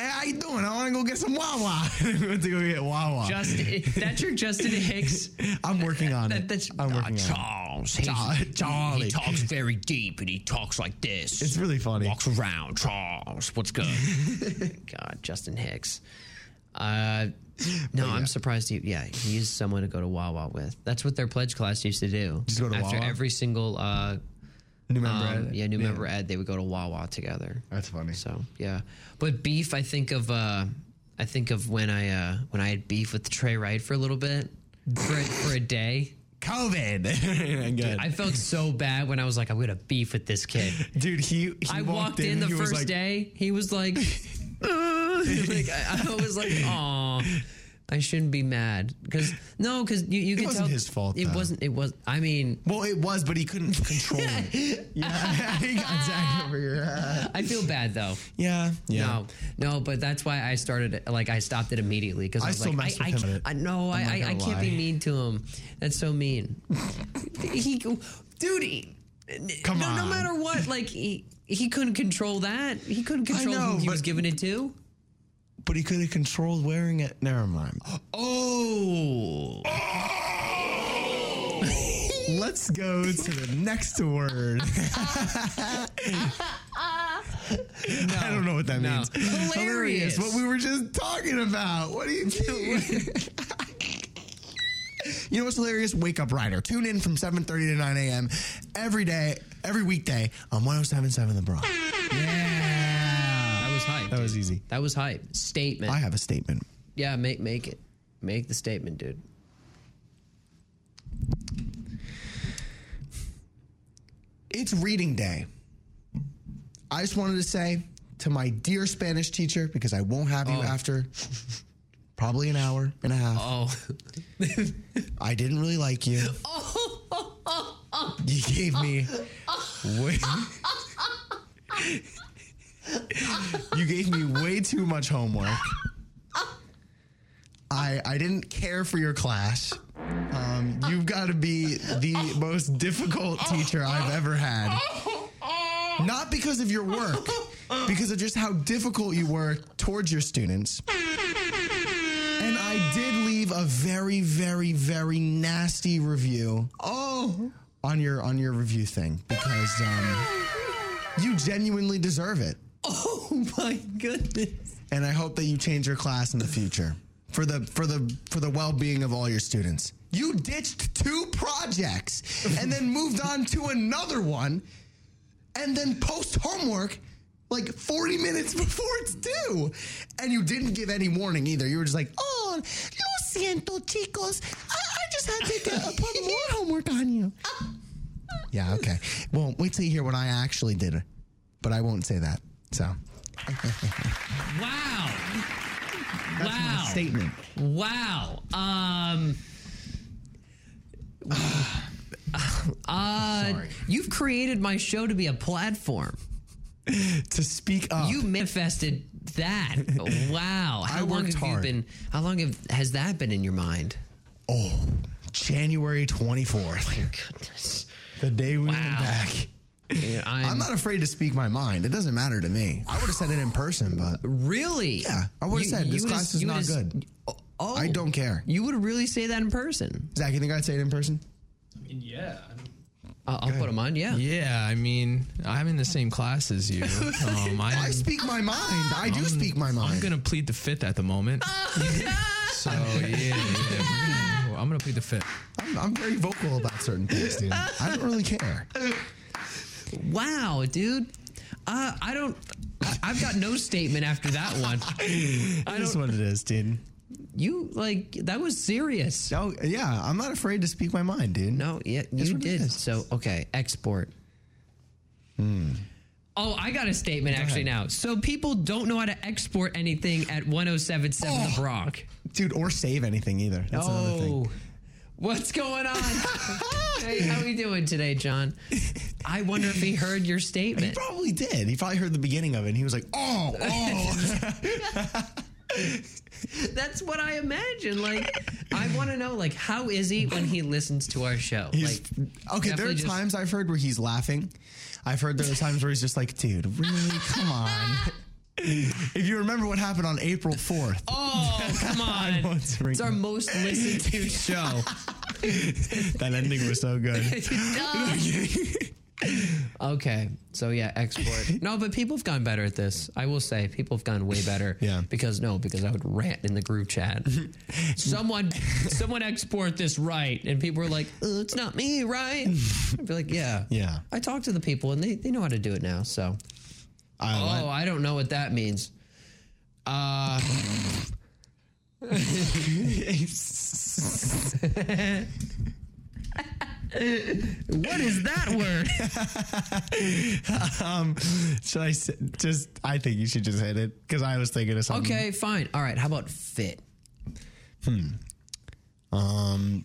Hey, how you doing? I want to go get some Wawa. we went to go get Wawa. Justin, that's your Justin Hicks. *laughs* I'm working on That, it. that's I'm uh, working on it. Charles. Charlie. He talks very deep and he talks like this. It's really funny. Walks around. Charles, what's good? *laughs* God, Justin Hicks. Uh, no, I'm surprised he. Yeah, he is someone to go to Wawa with. That's what their pledge class used to do. Just go to After Wawa? every single, uh, New member. um, Ed? yeah, new member Ed, they would go to Wawa together. That's funny. So yeah, but beef. I think of. Uh, I think of when I uh, when I had beef with Trey Wright for a little bit, for a, for a day. COVID. *laughs* Good. I felt so bad when I was like, I'm gonna beef with this kid. Dude, he, he I walked in, and the first like, day. He was like, "Uh," *laughs* *laughs* like I, I was like, oh, I shouldn't be mad because no, because you you It wasn't tell his fault, It though. wasn't. It was. I mean, Well, it was, but he couldn't control it. *laughs* Yeah, *laughs* he got zagged over head. I feel bad though. Yeah, yeah. No, no, but that's why I started. Like I stopped it immediately because I, I was still like, I, with I, him. I, no, I, I'm I, I can't be mean to him. That's so mean. *laughs* he, dude, he, Come no, no matter what, like he, he couldn't control that. He couldn't control know, who he was giving it to. But he could have controlled wearing it. Never mind. *gasps* Oh, *laughs* Let's go to the next word. *laughs* I don't know what that No. means. Hilarious. What we were just talking about. What do you *laughs* mean? you know what's hilarious? Wake Up Rider. Tune in from 7.30 to 9 a.m. every day, every weekday on 107.7 The Bronc. That was. Easy. That was hype. Statement. I have a statement. yeah, make make it. Make the statement, dude. It's reading day. I just wanted to say to my dear Spanish teacher, because I won't have you Oh. after probably an hour and a half. Oh. *laughs* I didn't really like you. Oh. *laughs* You gave me *laughs* You gave me way too much homework. I I didn't care for your class. Um, you've got to be the most difficult teacher I've ever had. Not because of your work, because of just how difficult you were towards your students. And I did leave a very, very, very nasty review. Oh, on your on your review thing because um, you genuinely deserve it. *laughs* Oh my goodness. And I hope that you change your class in the future for the for the for the well being of all your students. You ditched two projects and then *laughs* moved on to another one, and then post homework like 40 minutes *laughs* before it's due. And you didn't give any warning either. You were just like, oh, lo siento, chicos. I, I just had to uh, put more homework on you. Yeah, okay. Well, wait till you hear what I actually did, but I won't say that. So, Wow. that's my wow. statement. Wow. Um. *sighs* uh, you've created my show to be a platform. To speak up. You manifested that. *laughs* Wow. How I long have hard. you been? How long have, has that been in your mind? Oh, January 24th. oh Goodness. The day we went back. Yeah, *laughs* I'm, I'm not afraid to speak my mind. It doesn't matter to me. I would have said it in person, but really. yeah, I would have said this would've- class is not would've- good. Oh, I don't care. You would really say that in person. Zach, you think I'd say it in person? Yeah. I'll, I'll put them on. Yeah. Yeah, I mean, I'm in the same class as you. *laughs* Um, I, I speak my mind. I do speak my mind. I'm gonna plead the fifth at the moment. *laughs* so yeah, yeah, I'm gonna plead the fifth. I'm, I'm very vocal about certain things, dude. I don't really care. Wow, dude. Uh, I don't. I've got no statement after that one. *laughs* I That's don't. what it is, dude. You like that was serious. Oh yeah, I'm not afraid to speak my mind, dude. No, yeah, That's you did. So okay, export. Oh, I got a statement actually now. So people don't know how to export anything at 1077 Oh. The Bronc. dude, or save anything either. That's another thing. What's going on? *laughs* How are we doing today, John? I wonder if he heard your statement. He probably did. He probably heard the beginning of it. and He was like, "Oh, oh." *laughs* That's what I imagine. Like, I want to know, like, how is he when he listens to our show? He's, like, okay, there are just- times I've heard where he's laughing. I've heard there are times where he's just like, dude, really? Come on. *laughs* if you remember what happened on April 4th, Oh, come *laughs* on. want to bring It's our most listened to *laughs* show. *laughs* that ending was so good. Okay, so yeah, export. No, but people have gone better at this. I will say, people have gone way better. Yeah. Because no, because I would rant in the group chat. someone, someone export this right, and people were like, uh, "It's not me, right?" I'd be like, "Yeah, Yeah. I talked to the people, and they, they know how to do it now." So, I oh, I don't know what that means. Uh, *laughs* what is that word? *laughs* um, should I s- just? I think you should just hit it because I was thinking of something. Okay, fine. All right. How about fit? Hmm. Um,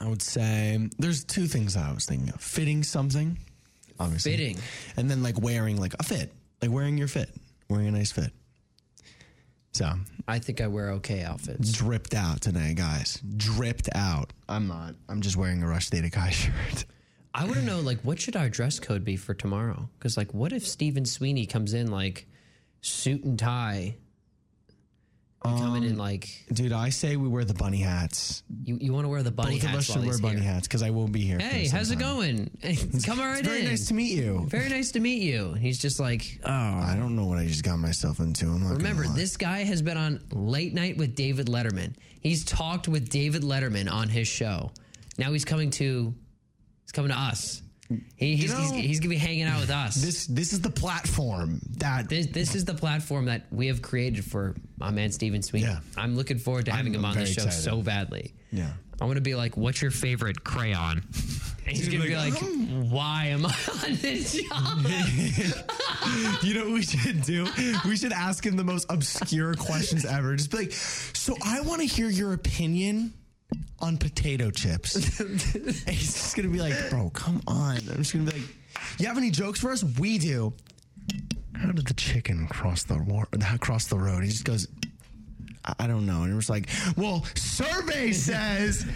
I would say there's two things I was thinking of: fitting something, obviously, Fitting. and then like wearing like a fit, like wearing your fit, wearing a nice fit. So I think I wear okay outfits. dripped out today, guys. Dripped out. I'm not. I'm just wearing a Rush Data Kai *laughs* shirt. I want to know, like, what should our dress code be for tomorrow? Because, like, what if Stephen Sweeney comes in like suit and tie, You coming in um, like Dude, I say we wear the bunny hats. you, you want to wear the bunny Both of us should wear bunny here. hats because I won't be here. Hey, how's it going? *laughs* Come right very in. nice to meet you. Very nice to meet you. He's just like, oh. I don't know what I just got myself into. I'm Remember, this guy has been on Late Night with David Letterman. He's talked with David Letterman on his show. Now he's coming to, he's coming to us. He, he's, know- he's, he's gonna be hanging out with us. This this is the platform that This, this is the platform that we have created for my man Steven Sweet. Yeah. I'm looking forward to having I'm him on the show excited. so badly. Yeah. I want to be like, "What's your favorite crayon?" And he's gonna be like, oh. "Why am I *laughs* on this job?" *laughs* you know what we should do? We should ask him the most obscure questions ever. Just be like, so I want to hear your opinion on potato chips. *laughs* and he's just gonna be like, bro, come on. I'm just gonna be like, you have any jokes for us? We do. How did the chicken cross the war, cross the road? He just goes. I- I don't know. And it was like, well, survey *laughs* says.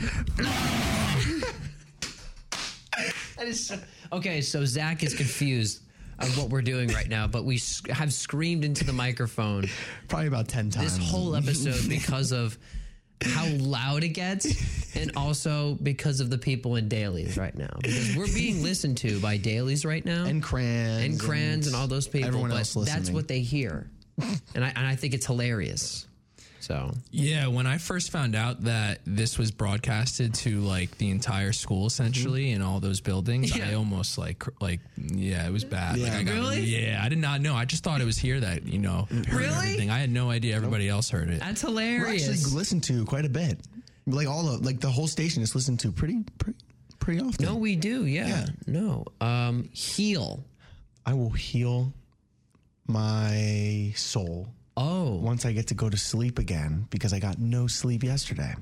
That is so- okay. So Zach is confused of what we're doing right now, but we s- have screamed into the microphone Probably about 10 times. this whole episode *laughs* because of how loud it gets, *laughs* and also because of the people in dailies right now. Because we're being listened to by dailies right now, And crayons. and crans and all those people. Everyone but else that's what they hear, and I and I think it's hilarious. So Yeah, when I first found out that this was broadcasted to like the entire school essentially in all those buildings, I almost like like yeah, it was bad. Like, I got, Really? Yeah, I did not know. I just thought it was here that you know Really? everything. I had no idea everybody else heard it. that's We're hilarious. actually listened to quite a bit. Like all of like the whole station is listened to pretty pretty pretty often. no, we do. Yeah. Yeah. No. Um, heal. I will heal my soul Oh, once I get to go to sleep again because I got no sleep yesterday.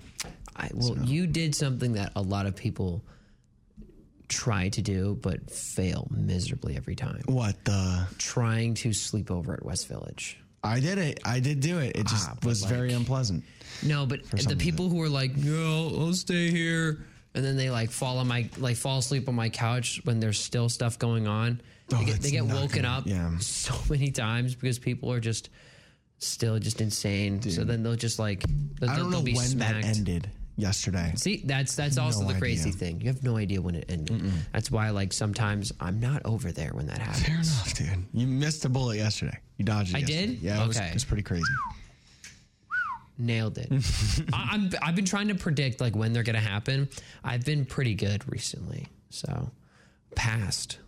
I, well, you did something that a lot of people try to do but fail miserably every time. What the? Trying to sleep over at West Village. I did it. I did do it. It just Ah, was very unpleasant. No, but the people who are like, "No, I'll stay here," and then they like fall on my like fall asleep on my couch when there's still stuff going on. Oh, they get, they get woken good. up Yeah. *laughs* so many times because people are just still just insane. So then they'll just like they'll, I don't they'll know be when smacked. that ended yesterday. See, that's that's also No the crazy idea. thing. You have no idea when it ended. That's why, like, sometimes I'm not over there when that happens. Fair enough, dude. You missed a bullet yesterday. You dodged it. I yesterday. did? Yeah, it was, Okay. it was pretty crazy. Nailed it. *laughs* I, I'm I've been trying to predict like when they're gonna happen. I've been pretty good recently, so passed.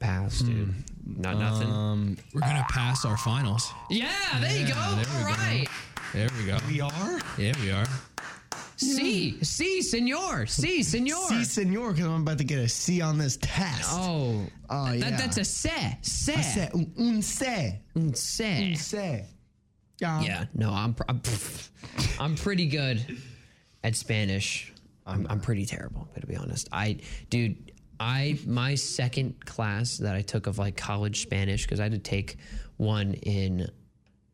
Passed, dude. Hmm. Not nothing. Um, we're gonna pass our finals. yeah, there you go. Yeah, there we go. There we go. We are? Yeah, we are. C, C, senor. C, senor. C, senor, because I'm about to get a C on this test. Oh, Oh, that, yeah. that's a se. Se. I said, un, un C. Un se. Un C. Yeah. Yeah, no, I'm I'm, I'm pretty good at Spanish. I'm I'm pretty terrible, to be honest. I dude, I my second class that I took of like college Spanish because I had to take one in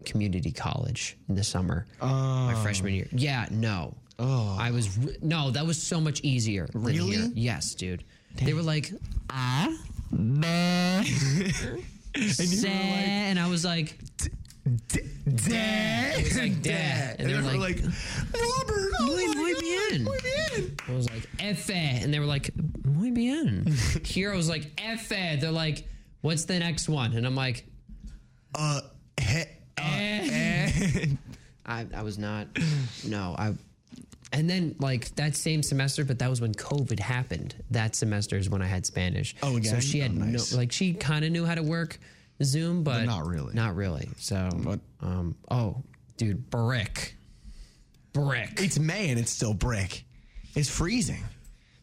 community college in the summer, my freshman year. Yeah, no. Oh. I was re- no, that was so much easier. Really? here. Yes, dude. They were like ah, *laughs* bah, se, and I was like. Dad. It was like dad. And they were like, Robert, oh muy, my muy God, bien. muy bien. I was like, Efe. And they were like, muy bien. Here I was like, Efe. They're like, what's the next one? And I'm like, Uh, he, eh. *laughs* I, I was not, no, I, and then like that same semester, but that was when COVID happened. That semester is when I had Spanish. Oh, So again? she had Oh, nice. no, like she kind of knew how to work Zoom, but, not really. Not really. So, but, um, oh, dude, brick. Brick. It's May and it's still brick. It's freezing.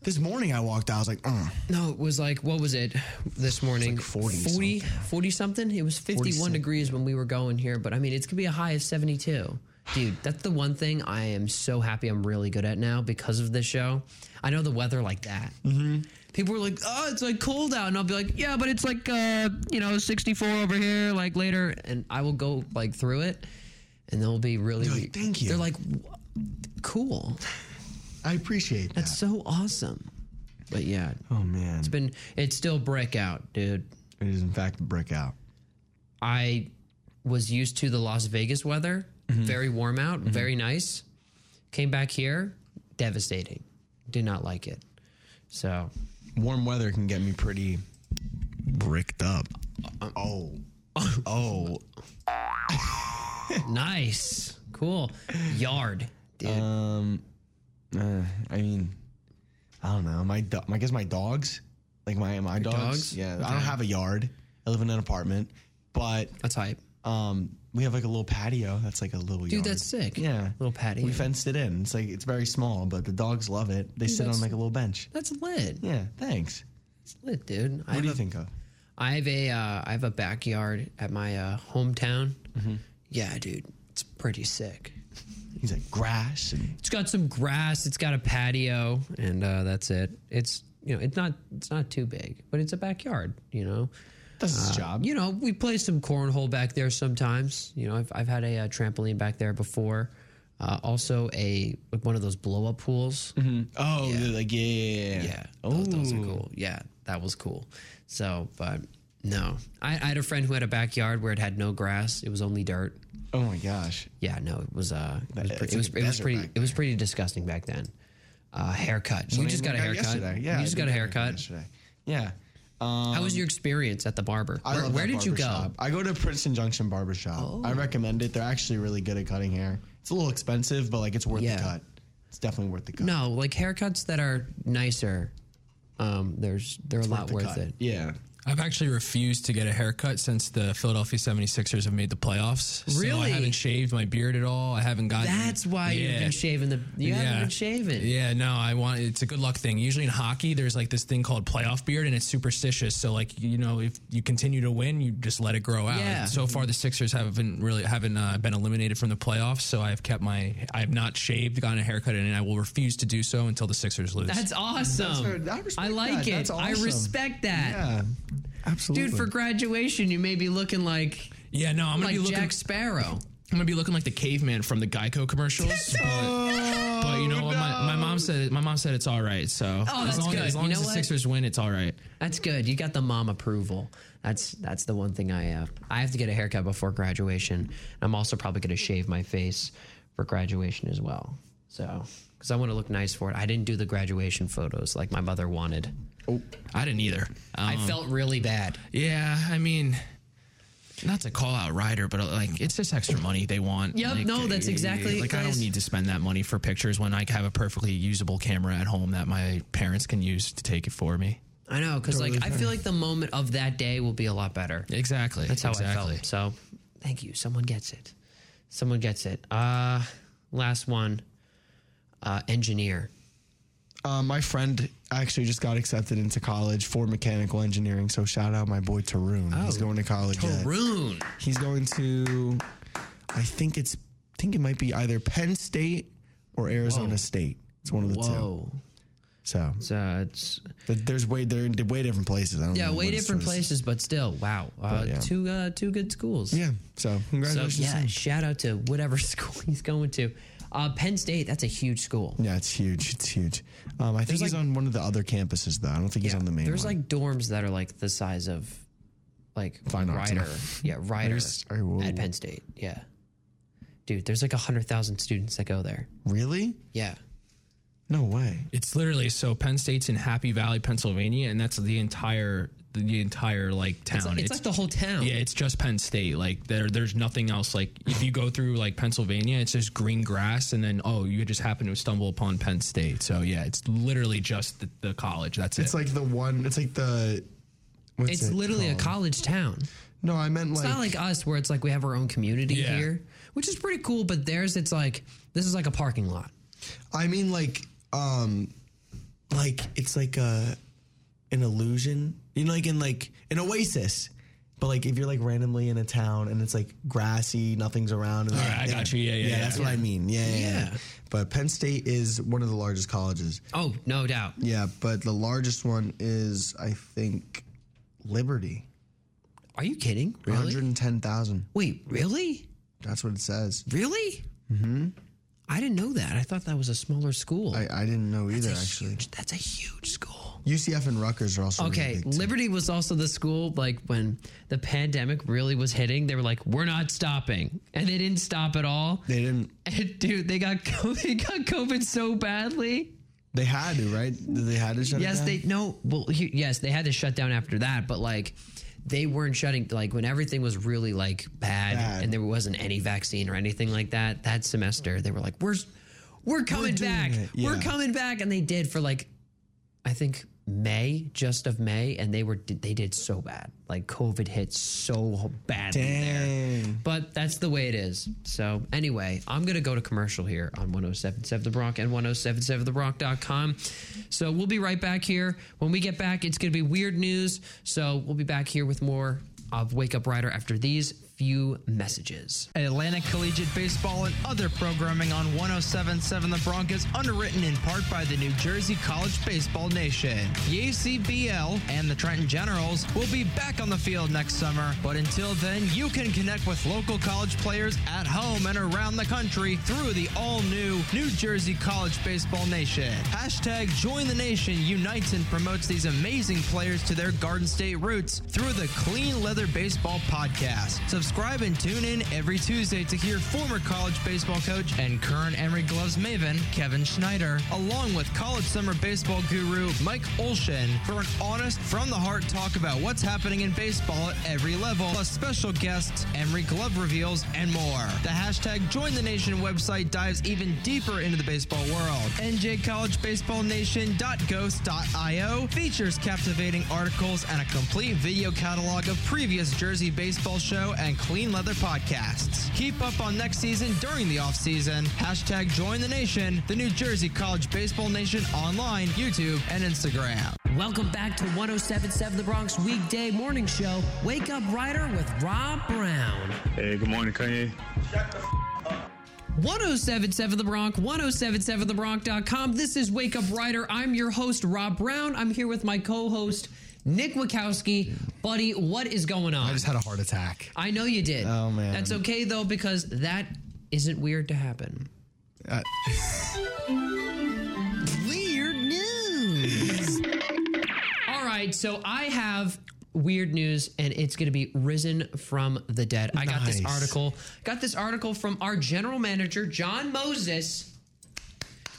This morning I walked out, I was like, mm. No, it was like what was it this morning? 40 40, 40 something. It was 51 degrees when we were going here, but I mean, it's going to be a high of 72. Dude, that's the one thing I am so happy I'm really good at now because of this show. I know the weather like that. Mm-hmm. People were like, "Oh, it's like cold out," and I'll be like, "Yeah, but it's like uh, you know, 64 over here." Like later, and I will go like through it, and they'll be really. They're like, "Thank you." They're like, "Cool." I appreciate that. That's so awesome. But yeah, oh man, it's been it's still brick out, dude. it is in fact brick out. I was used to the Las Vegas weather, very warm out, very nice. Came back here, devastating. Did not like it. So Warm weather can get me pretty bricked up. Oh. Oh. *laughs* nice, cool yard, dude. Um, uh, I mean, I don't know. My, do- I guess my dogs, like my my dogs. dogs? Yeah, I don't have a yard. I live in an apartment, but that's hype. Um, we have like a little patio. That's like a little yard. Dude, yard. that's sick. Yeah, little patio. We fenced it in. It's like it's very small, but the dogs love it. They Dude, sit on that's- like a little bench. That's lit. Yeah, thanks. It's lit, dude. What do you think of? I have a uh, I have a backyard at my uh, hometown. Mm-hmm. Yeah, dude, it's pretty sick. He's like grass and It's got some grass. It's got a patio, and uh, that's it. It's you know it's not it's not too big, but it's a backyard. You know, Does its Uh, job. You know, we play some cornhole back there sometimes. You know, I've I've had a, uh trampoline back there before. Uh, also, a like one of those blow up pools. oh, Yeah. like yeah, yeah, yeah. Yeah, those, those are cool. Yeah, that was cool. So, but no, I, I had a friend who had a backyard where it had no grass; it was only dirt. Oh my gosh. Yeah, no, it was uh, it was, pre- it was, a it was pretty, it was pretty disgusting back then. Uh, haircut. you Something just got a haircut. yesterday. Yeah, you just got a haircut. yesterday. Yeah. Um, How was your experience at the barber? I Where, where did you go? barbershop. I go to Princeton Junction Barbershop. I recommend it. They're actually really good at cutting hair. It's a little expensive, but like it's worth Yeah. the cut. It's definitely worth the cut. No, like haircuts that are nicer. Um, there's they're a lot the worth it. Yeah. I've actually refused to get a haircut since the Philadelphia 76ers have made the playoffs. So I haven't shaved my beard at all. I haven't gotten. That's why you've Yeah. been shaving the. You haven't been shaving. Yeah, no, I want. It's a good luck thing. Usually in hockey, there's like this thing called playoff beard, and it's superstitious. So like you know, if you continue to win, you just let it grow out. Yeah. So far, the Sixers haven't really haven't uh, been eliminated from the playoffs. So I've kept my. I have not shaved, gotten a haircut, and I will refuse to do so until the Sixers lose. That's awesome. I respect I like that. it. That's I respect that. Yeah. Absolutely. Dude, for graduation, you may be looking like yeah, no, I'm gonna like be looking. Jack Sparrow. I'm gonna be looking like the caveman from the Geico commercials. but, but you know what? My, my mom said my mom said it's all right. So Oh, as that's long, good. as, long You as know the what? Sixers win, it's all right. That's good. You got the mom approval. That's that's the one thing I have. I have to get a haircut before graduation. I'm also probably going to shave my face for graduation as well. So, because I want to look nice for it. I didn't do the graduation photos like my mother wanted. Oh, I didn't either. I Um, felt really bad. Yeah, I mean, not to call out Rider, but uh, like it's just extra money they want. Yep, Like, no, that's uh, exactly- Like I don't need to spend that money for pictures when I have a perfectly usable camera at home that my parents can use to take it for me. I know because like I feel like the moment of that day will be a lot better. Exactly. That's how exactly. I felt. So, thank you. Someone gets it. Someone gets it. Uh last one. Uh engineer. Uh, my friend actually just got accepted into college for mechanical engineering. So shout out my boy Tarun. He's Oh, going to college. Tarun. He's going to. I think it's. I think it might be either Penn State or Arizona Whoa. State. It's one of the two. Whoa. So So it's But there's way they're in way different places. I don't yeah, way different places, but still, wow. Uh, But, yeah. Two uh, two good schools. Yeah. So So congratulations. to yeah, shout out to whatever *laughs* school he's going to. Uh, Penn State, that's a huge school. Yeah, it's huge. It's huge. Um, I think There's he's like- on one of the other campuses though. I don't think he's on the main. There's one. like dorms that are like the size of like Fine arts. Rider. Yeah, *laughs* Rider There's- at Penn State. Yeah. Dude, there's like a hundred thousand students that go there. really? Yeah. No way. It's literally so Penn State's in Happy Valley, Pennsylvania, and that's the entire the entire like town. It's like, it's like the whole town. Yeah, it's just Penn State. Like there, there's nothing else. Like if you go through like Pennsylvania, it's just green grass, and then oh, you just happen to stumble upon Penn State. So yeah, it's literally just the, the college. That's It's it. It's like the one. It's like the. What's It's it literally a college town. No, I meant It's like. It's not like us where it's like we have our own community Yeah. here, which is pretty cool, but theirs it's like this is like a parking lot. I mean like um, like it's like a an illusion. You know, like in like an oasis. But like if you're like randomly in a town and it's like grassy, nothing's around. And All right, I got you. Yeah, yeah, yeah. that's what I mean. Yeah, yeah, yeah. Yeah. But Penn State is one of the largest colleges. Oh, no doubt. Yeah, but the largest one is I think Liberty. Are you kidding? Really? hundred and ten thousand. Wait, really? That's what it says. Really? Mm-hmm. I didn't know that. I thought that was a smaller school. I, I didn't know either that's a actually. huge. That's a huge school. UCF and Rutgers are also really Okay, too. Liberty was also the school like when the pandemic really was hitting. They were like, "We're not stopping," and they didn't stop at all. They didn't. And dude, they got *laughs* they got COVID so badly. They had to, right? They had to shut yes, they no. Well, he, yes, they had to shut down after that, but like they weren't shutting like when everything was really like bad, Bad. and there wasn't any vaccine or anything like that. That semester, they were like, "We're we're coming doing back. it." We're coming back," and they did for like I think May, just of May, and they were they did so bad. Like COVID hit so badly there. But that's the way it is. So anyway, I'm gonna go to commercial here on 1077 The Bronc and 1077thebronc.com. So we'll be right back here. When we get back, it's gonna be weird news. So we'll be back here with more of Wake Up Rider after these few messages. Atlantic Collegiate Baseball and other programming on 1077 The Bronc is underwritten in part by the New Jersey College Baseball Nation. The ACBL and the Trenton Generals will be back on the field next summer, but until then, you can connect with local college players at home and around the country through the all new New Jersey College Baseball Nation. Hashtag Join the Nation unites and promotes these amazing players to their Garden State roots through the Clean Leather Baseball podcast. Subscribe and tune in every Tuesday to hear former college baseball coach and current Emery Gloves maven Kevin Schneider, along with college summer baseball guru Mike Olshan for an honest, from the heart talk about what's happening in baseball at every level, plus special guests, Emery Glove reveals, and more. The hashtag Join the Nation website dives even deeper into the baseball world. NJCollegeBaseballNation.ghost.io features captivating articles and a complete video catalog of previous Jersey baseball show and clean leather podcasts. Keep up on next season during the off season. Hashtag Join the Nation, the New Jersey College Baseball Nation online, YouTube, and Instagram. Welcome back to 1077 The Bronc weekday morning show. Wake Up Rider with Rob Brown. Hey, good morning, Kanye. 1077 The Bronc, 1077thebronc.com. This is Wake Up Rider. I'm your host, Rob Brown. I'm here with my co host, Nick Wachowski. Buddy, what is going on? I just had a heart attack. I know you did. Oh, man. That's okay, though, because that isn't weird to happen. Uh, *laughs* Weird news. All right, so I have weird news and it's going to be risen from the dead. I got this article. Got this article from our general manager John Moses.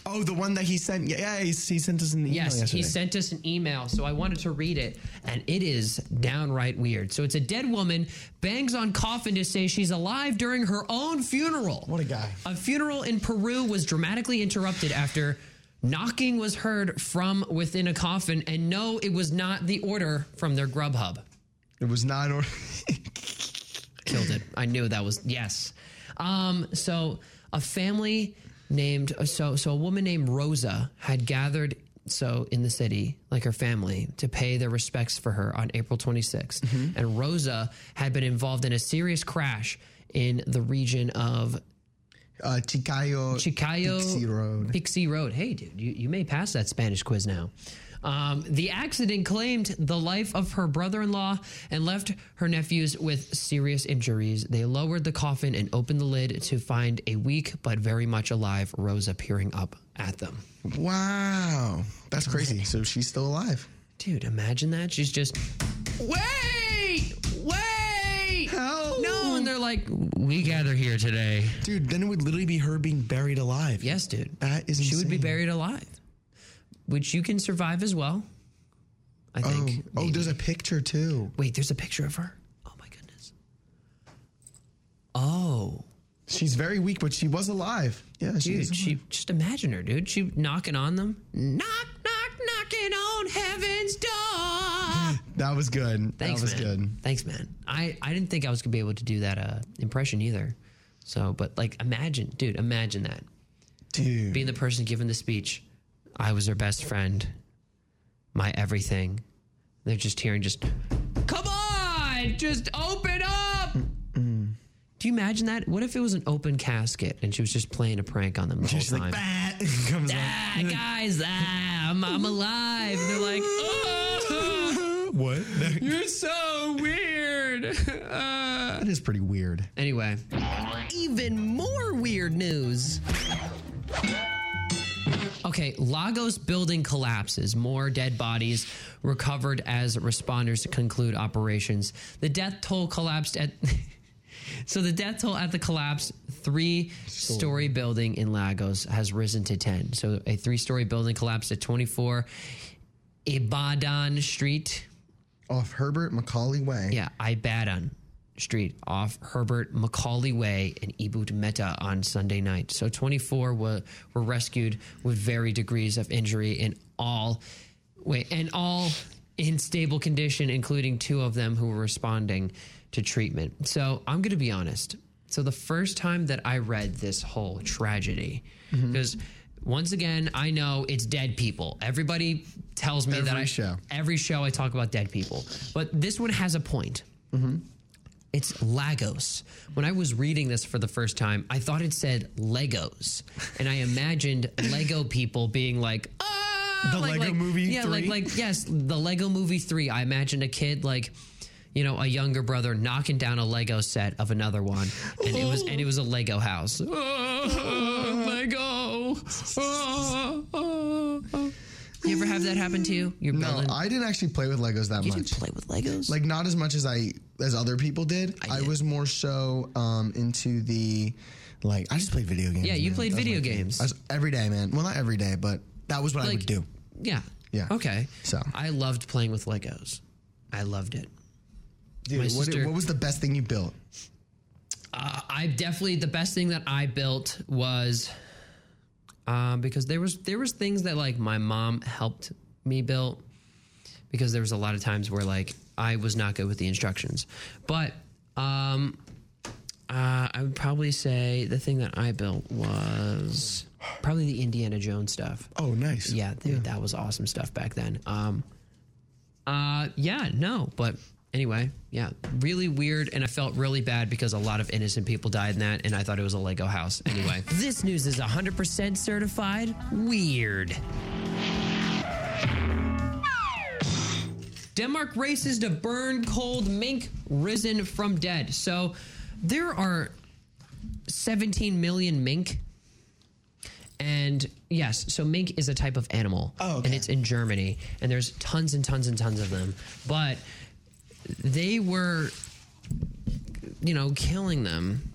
Oh, the one that he sent. Yeah, yeah he, he sent us an email Yes, yesterday. he sent us an email, so I wanted to read it, and it is downright weird. So it's a dead woman bangs on coffin to say she's alive during her own funeral. What a guy. A funeral in Peru was dramatically interrupted after knocking was heard from within a coffin, and no, it was not the order from their Grubhub. It was not. order. Killed it. I knew that was yes. Um, so a family named so so a woman named Rosa had gathered so in the city like her family to pay their respects for her on April 26th. And Rosa had been involved in a serious crash in the region of uh, Pixie Road. Pixie Road. Hey, dude, you, you may pass that Spanish quiz now. Um, the accident claimed the life of her brother in law and left her nephews with serious injuries. They lowered the coffin and opened the lid to find a weak but very much alive Rosa peering up at them. Wow, that's crazy. So she's still alive. Dude, imagine that. She's just, wait, wait. Help. No, and they're like, we gather here today. Dude, then it would literally be her being buried alive. Yes, dude. That is She would be buried alive, which you can survive as well. I Oh, think. oh, maybe. there's a picture too. Wait, there's a picture of her. Oh my goodness. Oh, She's very weak, but she was alive. Yeah, she is dude, she just imagine her, dude. She knocking on them. Knock, knock, knocking on heaven's door. *laughs* That was good. Thanks, that was man. good. Thanks, man. I I didn't think I was gonna be able to do that uh, impression either. So, but like, imagine, dude, imagine that Dude. being the person giving the speech. I was her best friend, my everything. They're just hearing just, come on, just open up. Do you imagine that? What if it was an open casket and she was just playing a prank on them the whole time? like, *laughs* bah, comes out. ah, guys, ah, I'm, I'm alive. And they're like, oh, What? *laughs* you're so weird. *laughs* Uh, that is pretty weird. anyway, Even more weird news. Okay. Lagos building collapses. More dead bodies recovered as responders conclude operations. The death toll collapsed at. *laughs* so the death toll at the collapse three-story building in Lagos has risen to ten. So a three-story building collapsed at 24 Ibadan Street. Off Herbert Macaulay Way. Yeah, Ibadan Street off Herbert Macaulay Way in Ebute Metta on Sunday night. So 24 were, were rescued with varied degrees of injury in all wait, and all in stable condition, including two of them who were responding to treatment. So I'm going to be honest. So the first time that I read this whole tragedy, mm-hmm. because once again, I know it's dead people. Everybody tells me that I show. every show I talk about dead people, but this one has a point. Mm-hmm. It's Lagos. When I was reading this for the first time, I thought it said Legos, and I imagined Lego people being like, "Ah!" The like- Lego like- Movie yeah, like 3? like yes, the Lego Movie three. I imagined a kid like. You know, a younger brother knocking down a Lego set of another one, and it was and it was a Lego house. Ah, *laughs* Lego. Ah, *laughs* ah. You ever have that happen to you? You're No, building. I didn't actually play with Legos that you much. didn't play with Legos. like not as much as I as other people did. I, did. was more so um, into the like I just played video games. Yeah, you man. played That was video my thing. games. I was- every day, man. Well, not every day, but that was what I Like- would do. Yeah. Yeah. Okay. So. I loved playing with Legos. I loved it. Dude, my what, sister- what was the best thing you built? Uh, I definitely the best thing that I built was um, because there was there was things that like my mom helped me build because there was a lot of times where like I was not good with the instructions, but um, uh, I would probably say the thing that I built was probably the Indiana Jones stuff. Oh, nice. Yeah, dude, that was awesome stuff back then. Um, uh, yeah, no, but anyway, yeah, really weird, and I felt really bad because a lot of innocent people died in that, and I thought it was a Lego house. Anyway, *laughs* this news is 100% certified weird. Denmark races to burn cold mink risen from dead. So there are 17 million mink. And yes, so mink is a type of animal. Oh, okay. And it's in Germany. And there's tons and tons and tons of them. But they were, you know, killing them.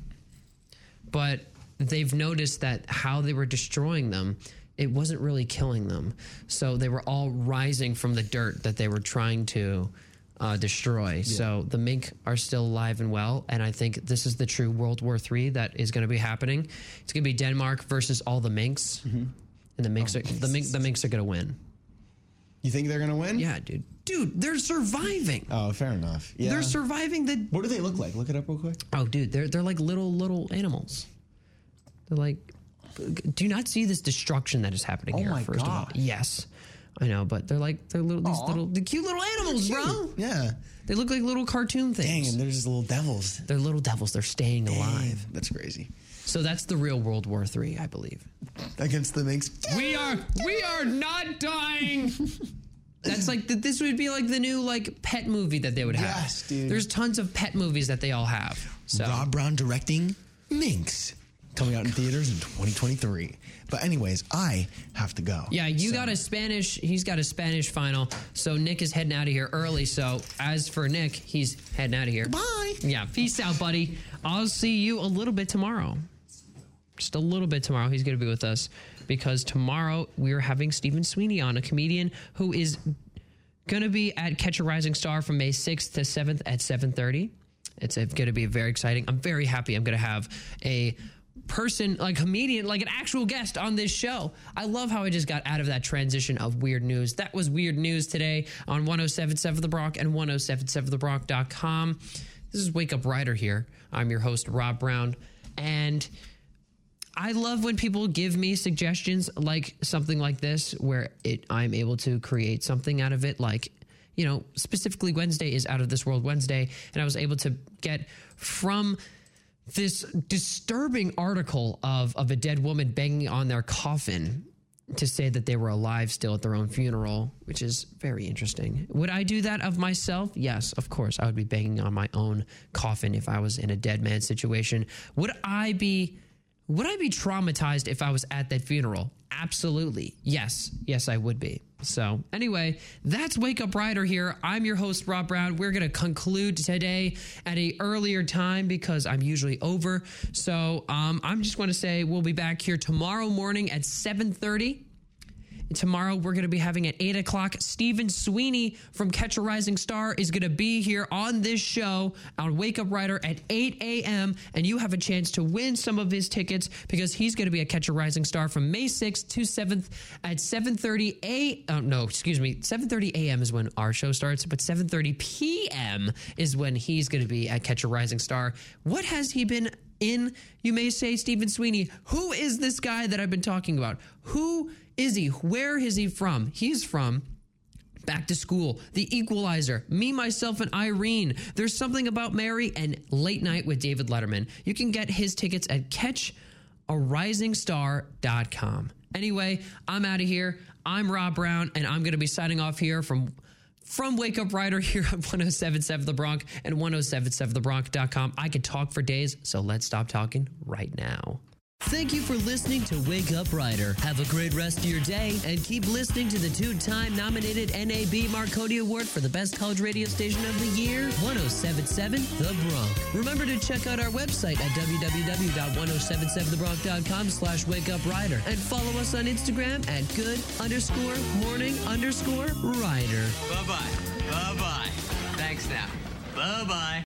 But they've noticed that how they were destroying them, it wasn't really killing them. So they were all rising from the dirt that they were trying to uh, destroy. So the mink are still alive and well. And I think this is the true World War III that is going to be happening. It's going to be Denmark versus all the minks. And the minks, are, the, mink, the minks are going to win. You think they're gonna win? Yeah, dude. Dude, they're surviving. Oh, fair enough. Yeah. They're surviving the what do they look like? Look it up real quick. Oh, dude, they're they're like little little animals. They're like, do you not see this destruction that is happening Oh here? my first of all, yes, I know, but they're like they're little these little the cute little animals, bro. Yeah. They look like little cartoon things. Dang, and they're just little devils. they're little devils. They're staying alive. That's crazy. So that's the real World War Three, I believe. Against the minks. We are we are not dying. *laughs* That's like the, this would be like the new like pet movie that they would have. Yes, dude. There's tons of pet movies that they all have. So Rob Brown directing Minx. Coming out in theaters in 2023. But anyways, I have to go. Yeah, you got a Spanish. He's got a Spanish final. So Nick is heading out of here early. So as for Nick, he's heading out of here. Bye. Yeah, peace out, buddy. I'll see you a little bit tomorrow. Just a little bit tomorrow. He's going to be with us because tomorrow we're having Stephen Sweeney on, a comedian who is going to be at Catch a Rising Star from May 6th to 7th at 7:30. It's going to be very exciting. I'm very happy. I'm going to have a person, like comedian, like an actual guest on this show. I love how I just got out of that transition of weird news. That was weird news today on 1077 The Bronc and 1077thebronc.com. This is Wake Up Rider here. I'm your host, Rob Brown. And I love when people give me suggestions like something like this, where it I'm able to create something out of it. Like, you know, specifically Wednesday is out of this world Wednesday, and I was able to get from this disturbing article of of a dead woman banging on their coffin to say that they were alive still at their own funeral, which is very interesting. Would I do that of myself? Yes, of course. I would be banging on my own coffin if I was in a dead man situation. Would I be would I be traumatized if I was at that funeral? Absolutely. Yes. Yes, I would be. So, anyway, that's Wake Up Rider here. I'm your host, Rob Brown. We're going to conclude today at a earlier time because I'm usually over. So, um, I'm just going to say we'll be back here tomorrow morning at 730. Tomorrow, we're going to be having at 8 o'clock. Stephen Sweeney from Catch a Rising Star is going to be here on this show on Wake Up Rider at 8 a.m. And you have a chance to win some of his tickets because he's going to be at Catch a Rising Star from May 6th to 7th at 7.30 a. Oh, no, excuse me. 7.30 a.m. is when our show starts, but 7.30 p.m. is when he's going to be at Catch a Rising Star. What has he been in, you may say, Stephen Sweeney. Who is this guy that I've been talking about? Who is he? Where is he from? He's from Back to School, The Equalizer, Me, Myself, and Irene. There's something about Mary and Late Night with David Letterman. You can get his tickets at catcharisingstar.com. Anyway, I'm out of here. I'm Rob Brown, and I'm going to be signing off here from from Wake Up Rider here on 1077 The Bronc and 1077thebronc.com. I could talk for days, so let's stop talking right now. Thank you for listening to Wake Up Rider. Have a great rest of your day and keep listening to the two time nominated NAB Marconi Award for the Best College Radio Station of the Year, 1077 The Bronc. Remember to check out our website at www.1077thebronc.com slash wake up rider and follow us on Instagram at good underscore morning underscore rider. Bye bye. Bye bye. Thanks now. Bye bye.